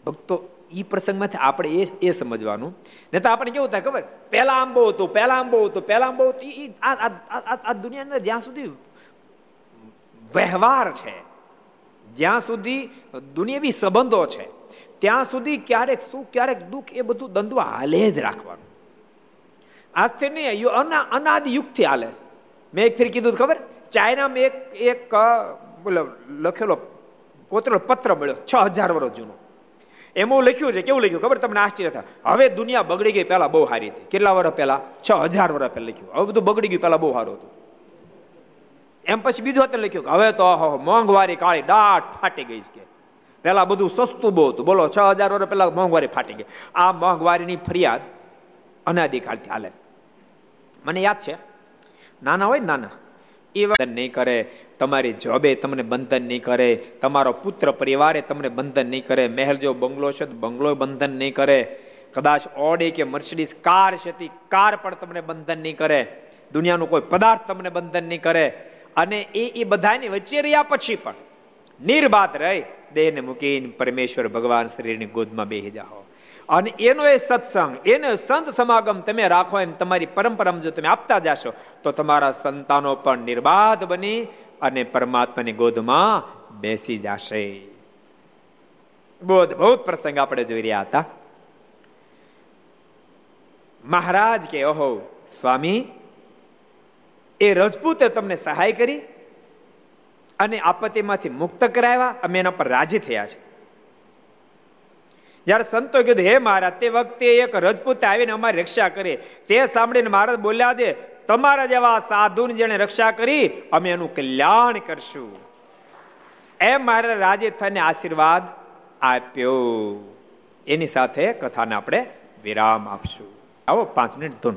ભક્તો એ પ્રસંગમાંથી આપણે એ એ સમજવાનું. ને તો આપણે કેવું થાય ખબર? પહેલાં આમ બહુ હતું, પહેલા આમ બહુ હતું, પહેલા આમ બહુ હતું. આ દુનિયાના જ્યાં સુધી વ્યવહાર છે, જ્યાં સુધી દુનિયાવી સંબંધો છે ત્યાં સુધી ક્યારેક સુખ, ક્યારેક દુઃખ, એ બધું દંડવા હાલે જ રાખવાનું. આજથી નહીં અનાદિ યુગથી હાલે છે. મેં એક ફેર કીધું ખબર? ચાઇનામાં એક એક બોલો, લખેલો કોતરેલો પત્ર મળ્યો, છ હજાર વર્ષ જૂનો. એમાં લખ્યું છે, કેવું લખ્યું? ખબર તમને આશ્ચર્ય થાય. હવે દુનિયા બગડી ગઈ પહેલા બહુ સારી હતી. કેટલા વર્ષ પહેલા? છ હજાર વર્ષ પહેલા લખ્યું. હવે બધું બગડી ગયું, પહેલા બહુ સારું હતું. એમ પછી બીજું હતું લખ્યું કે હવે તો મોંઘવારી કાળી દાટ ફાટી ગઈ છે પહેલા બધું સસ્તું બહુ હતું. બોલો, છ હજાર વર્ષ પહેલા મોંઘવારી ફાટી ગઈ. આ મોંઘવારીની ફરિયાદ અનાદિકાળથી હાલે મને યાદ છે? નાના હોય નાના. એ બંધન નહીં કરે, તમારી જોબે તમને બંધન નહીં કરે, તમારો પુત્ર પરિવારે તમને બંધન નહીં કરે, મહેલ જો બંગલો છે તો બંગલો બંધન નહીં કરે. કદાચ ઓડી કે મર્સિડીઝ કાર છે તે કાર પણ તમને બંધન નહીં કરે. દુનિયાનો કોઈ પદાર્થ તમને બંધન નહીં કરે. અને એ એ બધાની વચ્ચે રહ્યા પછી પણ નિર્બાધ રહી. દેહને મૂકીને પરમેશ્વર ભગવાન શરીરની ગોદમાં બેહી જાઓ અને એનો એ સત્સંગ એનો સંત સમાગમ તમે રાખો એમ તમારી પરંપરામાં જો તમે આપતા જશો તો તમારા સંતાનો પણ નિર્બાધ બની અને પરમાત્માની ગોદમાં બેસી જશે બહુ પ્રસંગ આપણે જોઈ રહ્યા હતા મહારાજ કે ઓહો સ્વામી એ રજપૂતે તમને સહાય કરી અને આપત્તિમાંથી મુક્ત કરાવ્યા, અમે એના પર રાજી થયા છે. જ્યારે સંતો કીધું, હે મહારાજ, તે વખતે એક રજપૂત આવીને અમારી રક્ષા કરે. તે સાંભળીને મહારાજ બોલ્યા દે, તમારા જેવા સાધુની જેને રક્ષા કરી, અમે એનું કલ્યાણ કરશું. એમ મારે રાજે થઈને આશીર્વાદ આપ્યો. એની સાથે કથાને આપણે વિરામ આપશું. આવો, પાંચ મિનિટ ધૂન.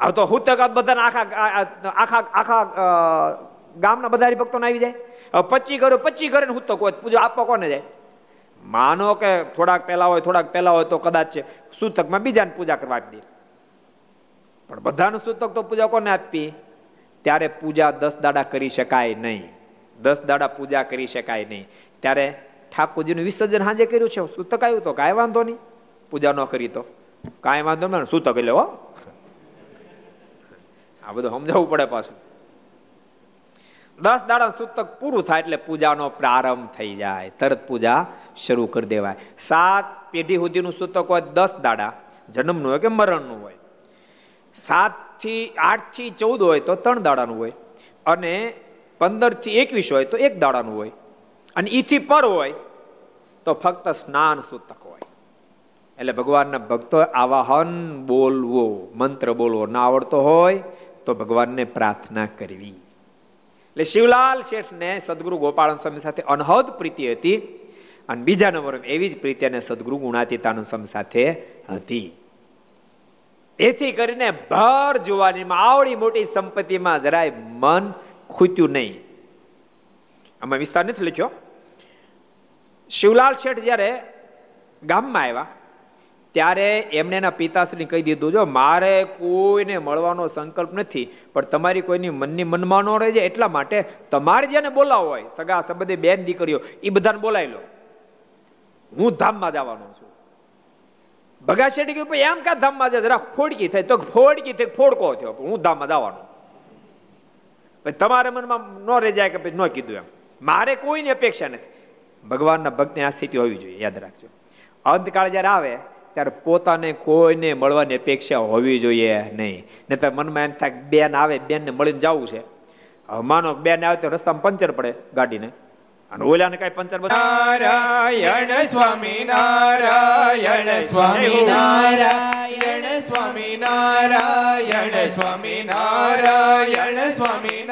હવે તો હું તક બધાને આખા આખા આખા ગામના બધા ભક્તોને આવી જાય. પચી ઘરે પચી ઘરે હુતક હોય પૂજા, આપવા કોને જાય? માનો કે થોડાક પહેલા હોય, થોડાક પહેલા હોય તો કદાચ સૂતકમાં બીજાને પૂજા કરવા આપી દે. પણ બધાને સૂતક તો પૂજા કોને આપી? ત્યારે પૂજા દસ દાડા કરી શકાય નહીં. દસ દાડા પૂજા કરી શકાય નહીં. ત્યારે ઠાકોરજીનું વિસર્જન હાજે કર્યું છે. સૂતક આવ્યું તો કાંઈ વાંધો નહીં. પૂજા ન કરી તો. કાંઈ વાંધો નહીં, સૂતક એટલે હો. આ બધું સમજાવવું પડે પાછું. દસ દાડા સૂતક પૂરું થાય એટલે પૂજાનો પ્રારંભ થઈ જાય. તરત પૂજા શરૂ કરી દેવાય. સાત પેઢી સુધીનું સૂતક હોય દસ દાડા. જન્મનું હોય કે મરણનું હોય. સાતથી આઠથી ચૌદ હોય તો ત્રણ દાડાનું હોય. અને પંદરથી એકવીસ હોય તો એક દાડાનું હોય. અને ઈથી પર હોય તો ફક્ત સ્નાન સૂતક હોય. એટલે ભગવાનના ભક્તો આવાહન બોલવો, મંત્ર બોલવો. ના આવડતો હોય તો ભગવાનને પ્રાર્થના કરવી. એટલે શિવલાલ શેઠને સદગુરુ ગોપાલ સ્વામી સાથે અનહદ પ્રીતિ હતી અને બીજા નંબર એવી જ પ્રીતિ અને સદગુરુ ગુણાતીતાનંદ સ્વામી સાથે હતી. એથી કરીને ભર જોવાનીમાં આવડી મોટી સંપત્તિમાં જરાય મન ખૂટ્યું નહીં. આમાં વિસ્તાર નથી લખ્યો. શિવલાલ શેઠ જ્યારે ગામમાં આવ્યા ત્યારે એમને એના પિતાશ્રીને કહી દીધું, જો મારે કોઈને મળવાનો સંકલ્પ નથી, પણ તમારી કોઈની મનની મનમાં ન રહેજે એટલા માટે તમારે જેને બોલાવો હોય, સગા સંબંધે, બેન દીકરીઓ એ બધાને બોલાવી લો. હું ધામમાં જવાનો છું. ભગા શેઠી કહ્યું એમ કા ધામમાં જાય જરા ફોડકી થાય તો ફોડકી થઈ, ફોડકો થયો. હું ધામમાં જવાનો. તમારા મનમાં ન રહી જાય કે પછી ન કીધું એમ. મારે કોઈની અપેક્ષા નથી. ભગવાનના ભક્તની આ સ્થિતિ હોવી જોઈએ, યાદ રાખજો. અંતકાળ જયારે આવે ત્યારે પોતાને કોઈને મળવાની અપેક્ષા હોવી જોઈએ નહીં. નહીં તો મનમાં એમ થાય બેન આવે બેનને મળીને જવું છે. માનો બેન આવે તો રસ્તામાં પંચર પડે ગાડીને. અને ઓલાને કઈ પંચર નારાયણ સ્વામી નારાયણ સ્વામી નારાયણ સ્વામી નારાયણ સ્વામી નારાયણ સ્વામી.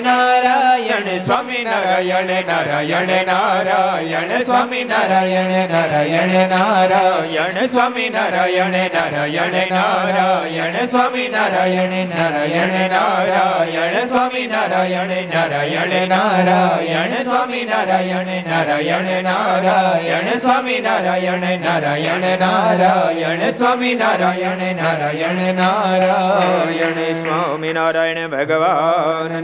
નારાયણ સ્વામી નારાયણ નારાયણ સ્વામિનારાયણ નારાયણ નારાયણ સ્વામિનારાયણ નારાયણ નારાયણ સ્વામિનારાયણ નારાયણ નારાયણ સ્વામિનારાયણ નારાયણ નારાયણ સ્વામિનારાયણ નારાયણ નારાયણ સ્વામિનારાયણ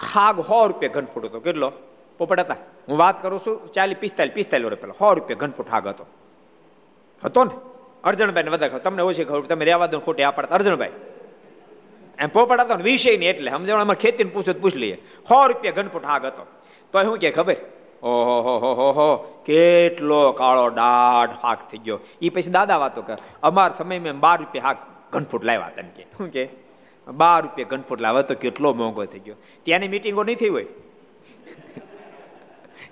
હાગ સો રૂપિયા ઘનફૂટ હતો. કેટલો? પોપટ હતા. હું વાત કરું છું ચાલી પિસ્તાલીસ પિસ્તાલીસ વર્ષ સો રૂપિયા ઘનફૂટ હાગ હતો. હતો ને? અર્જણભાઈ ને વધારે તમને ઓછી ખબર, તમે રહેવા દો ખોટી આ પડતા અર્જણભાઈ. એમ પોપટ હતો ને, વિષય નહીં એટલે. સમજણ અમે ખેતીને પૂછો પૂછ લઈએ. સો રૂપિયા ઘનફૂટ હાગ હતો. તો શું કે ખબર? ઓહો, હો હો હો હો. કેટલો કાળો દાઢ હાક થઈ ગયો. એ પછી દાદા વાતો કરે. અમાર સમયમાં બાર રૂપિયા હાક ઘનફૂટ લાવ્યા હતા કે. શું કે? બાર રૂપિયા ઘનફૂટ લાવે, તો કેટલો મોંઘો થઈ ગયો. ત્યાંની મિટિંગો નહીં થઈ હોય.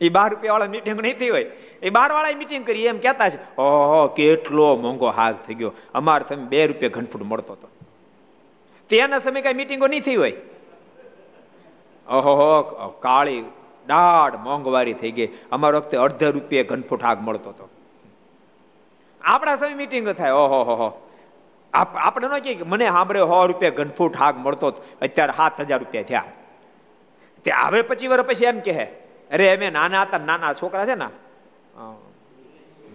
એ બાર રૂપિયા વાળા મિટિંગ નહીં થઈ હોય. એ બાર વાળા મિટિંગ કરી, એમ કહેતા છે, ઓહો, કેટલો મોંઘો હાલ થઈ ગયો. અમારે સમય બે રૂપિયા ઘનફૂટ મળતો હતો. ત્યાંના સમય કઈ મિટિંગો નહીં થઈ હોય. ઓહો, કાળી દાઢ મોંઘવારી થઈ ગઈ. અમારા વખતે અડધા રૂપિયા ઘનફૂટ આગ મળતો હતો. આપણા સમય મિટિંગ થાય. ઓહો, હો હો. આપણે ન કે મને સાંભળે સો રૂપિયા ઘનફૂટ હાક મળતો અત્યારે સાત હજાર રૂપિયા થયા. તે હવે પછી વર પછી એમ કહે. અરે અમે નાના હતા નાના છોકરા છે ને.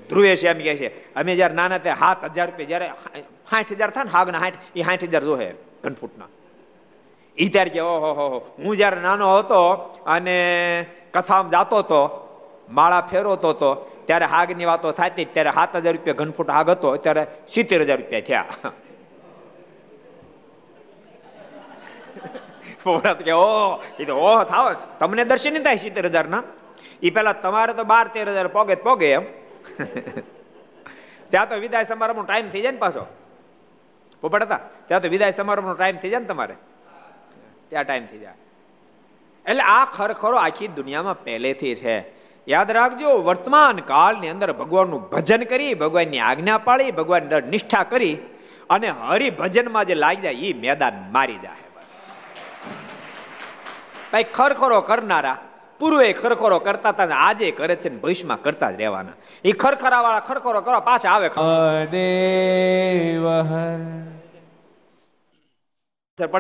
ધ્રુવેશ એમ કહે છે. અમે જયારે નાના ત્યાં સાત હજાર રૂપિયા, જયારે સાઠ હજાર થાય ને હાગના સાઠ એ સાઠ હજાર જોહે ઘનફૂટના એ ત્યારે કે ઓહો હો. હું જ્યારે નાનો હતો અને કથામાં જાતો હતો માળા ફેરવતો હતો, ત્યારે હાગની વાતો થતી, ત્યારે સાત હજાર રૂપિયા ઘનફૂટ હાગ હતો, ત્યારે સિત્તેર હજાર રૂપિયા થયા. કે, ઓહ એ તો ઓહ, થાવ, તમને દર્શન થાય સિત્તેર હજાર ના એ પેલા તમારે તો બાર, તેર હજાર પોગે પોગે એમ. ત્યાં તો વિદાય સમારંભનો ટાઈમ થઈ જાય ને પાછો. પોપટ હતા ત્યાં તો વિદાય સમારંભનો ટાઈમ થઈ જાય ને તમારે? ત્યાં ટાઈમ થઈ જાય. એટલે આ ખરખરો આખી દુનિયામાં પહેલેથી છે. યાદ રાખજો, વર્તમાન કાળની અંદર ભગવાનનું ભજન કરી, ભગવાનની આજ્ઞા પાળી, ભગવાન નિષ્ઠા કરી અને હરિભજનમાં જે લાગી જાય એ મેદાન મારી જાય. ભાઈ, ખરખરો કરનારા, પૂર્વે ખરખરો કરતા હતા આજે કરે છે ને ભવિષ્યમાં કરતા જ રહેવાના. એ ખરખરા વાળા ખરખરો કરો પાછા આવે દેવ હર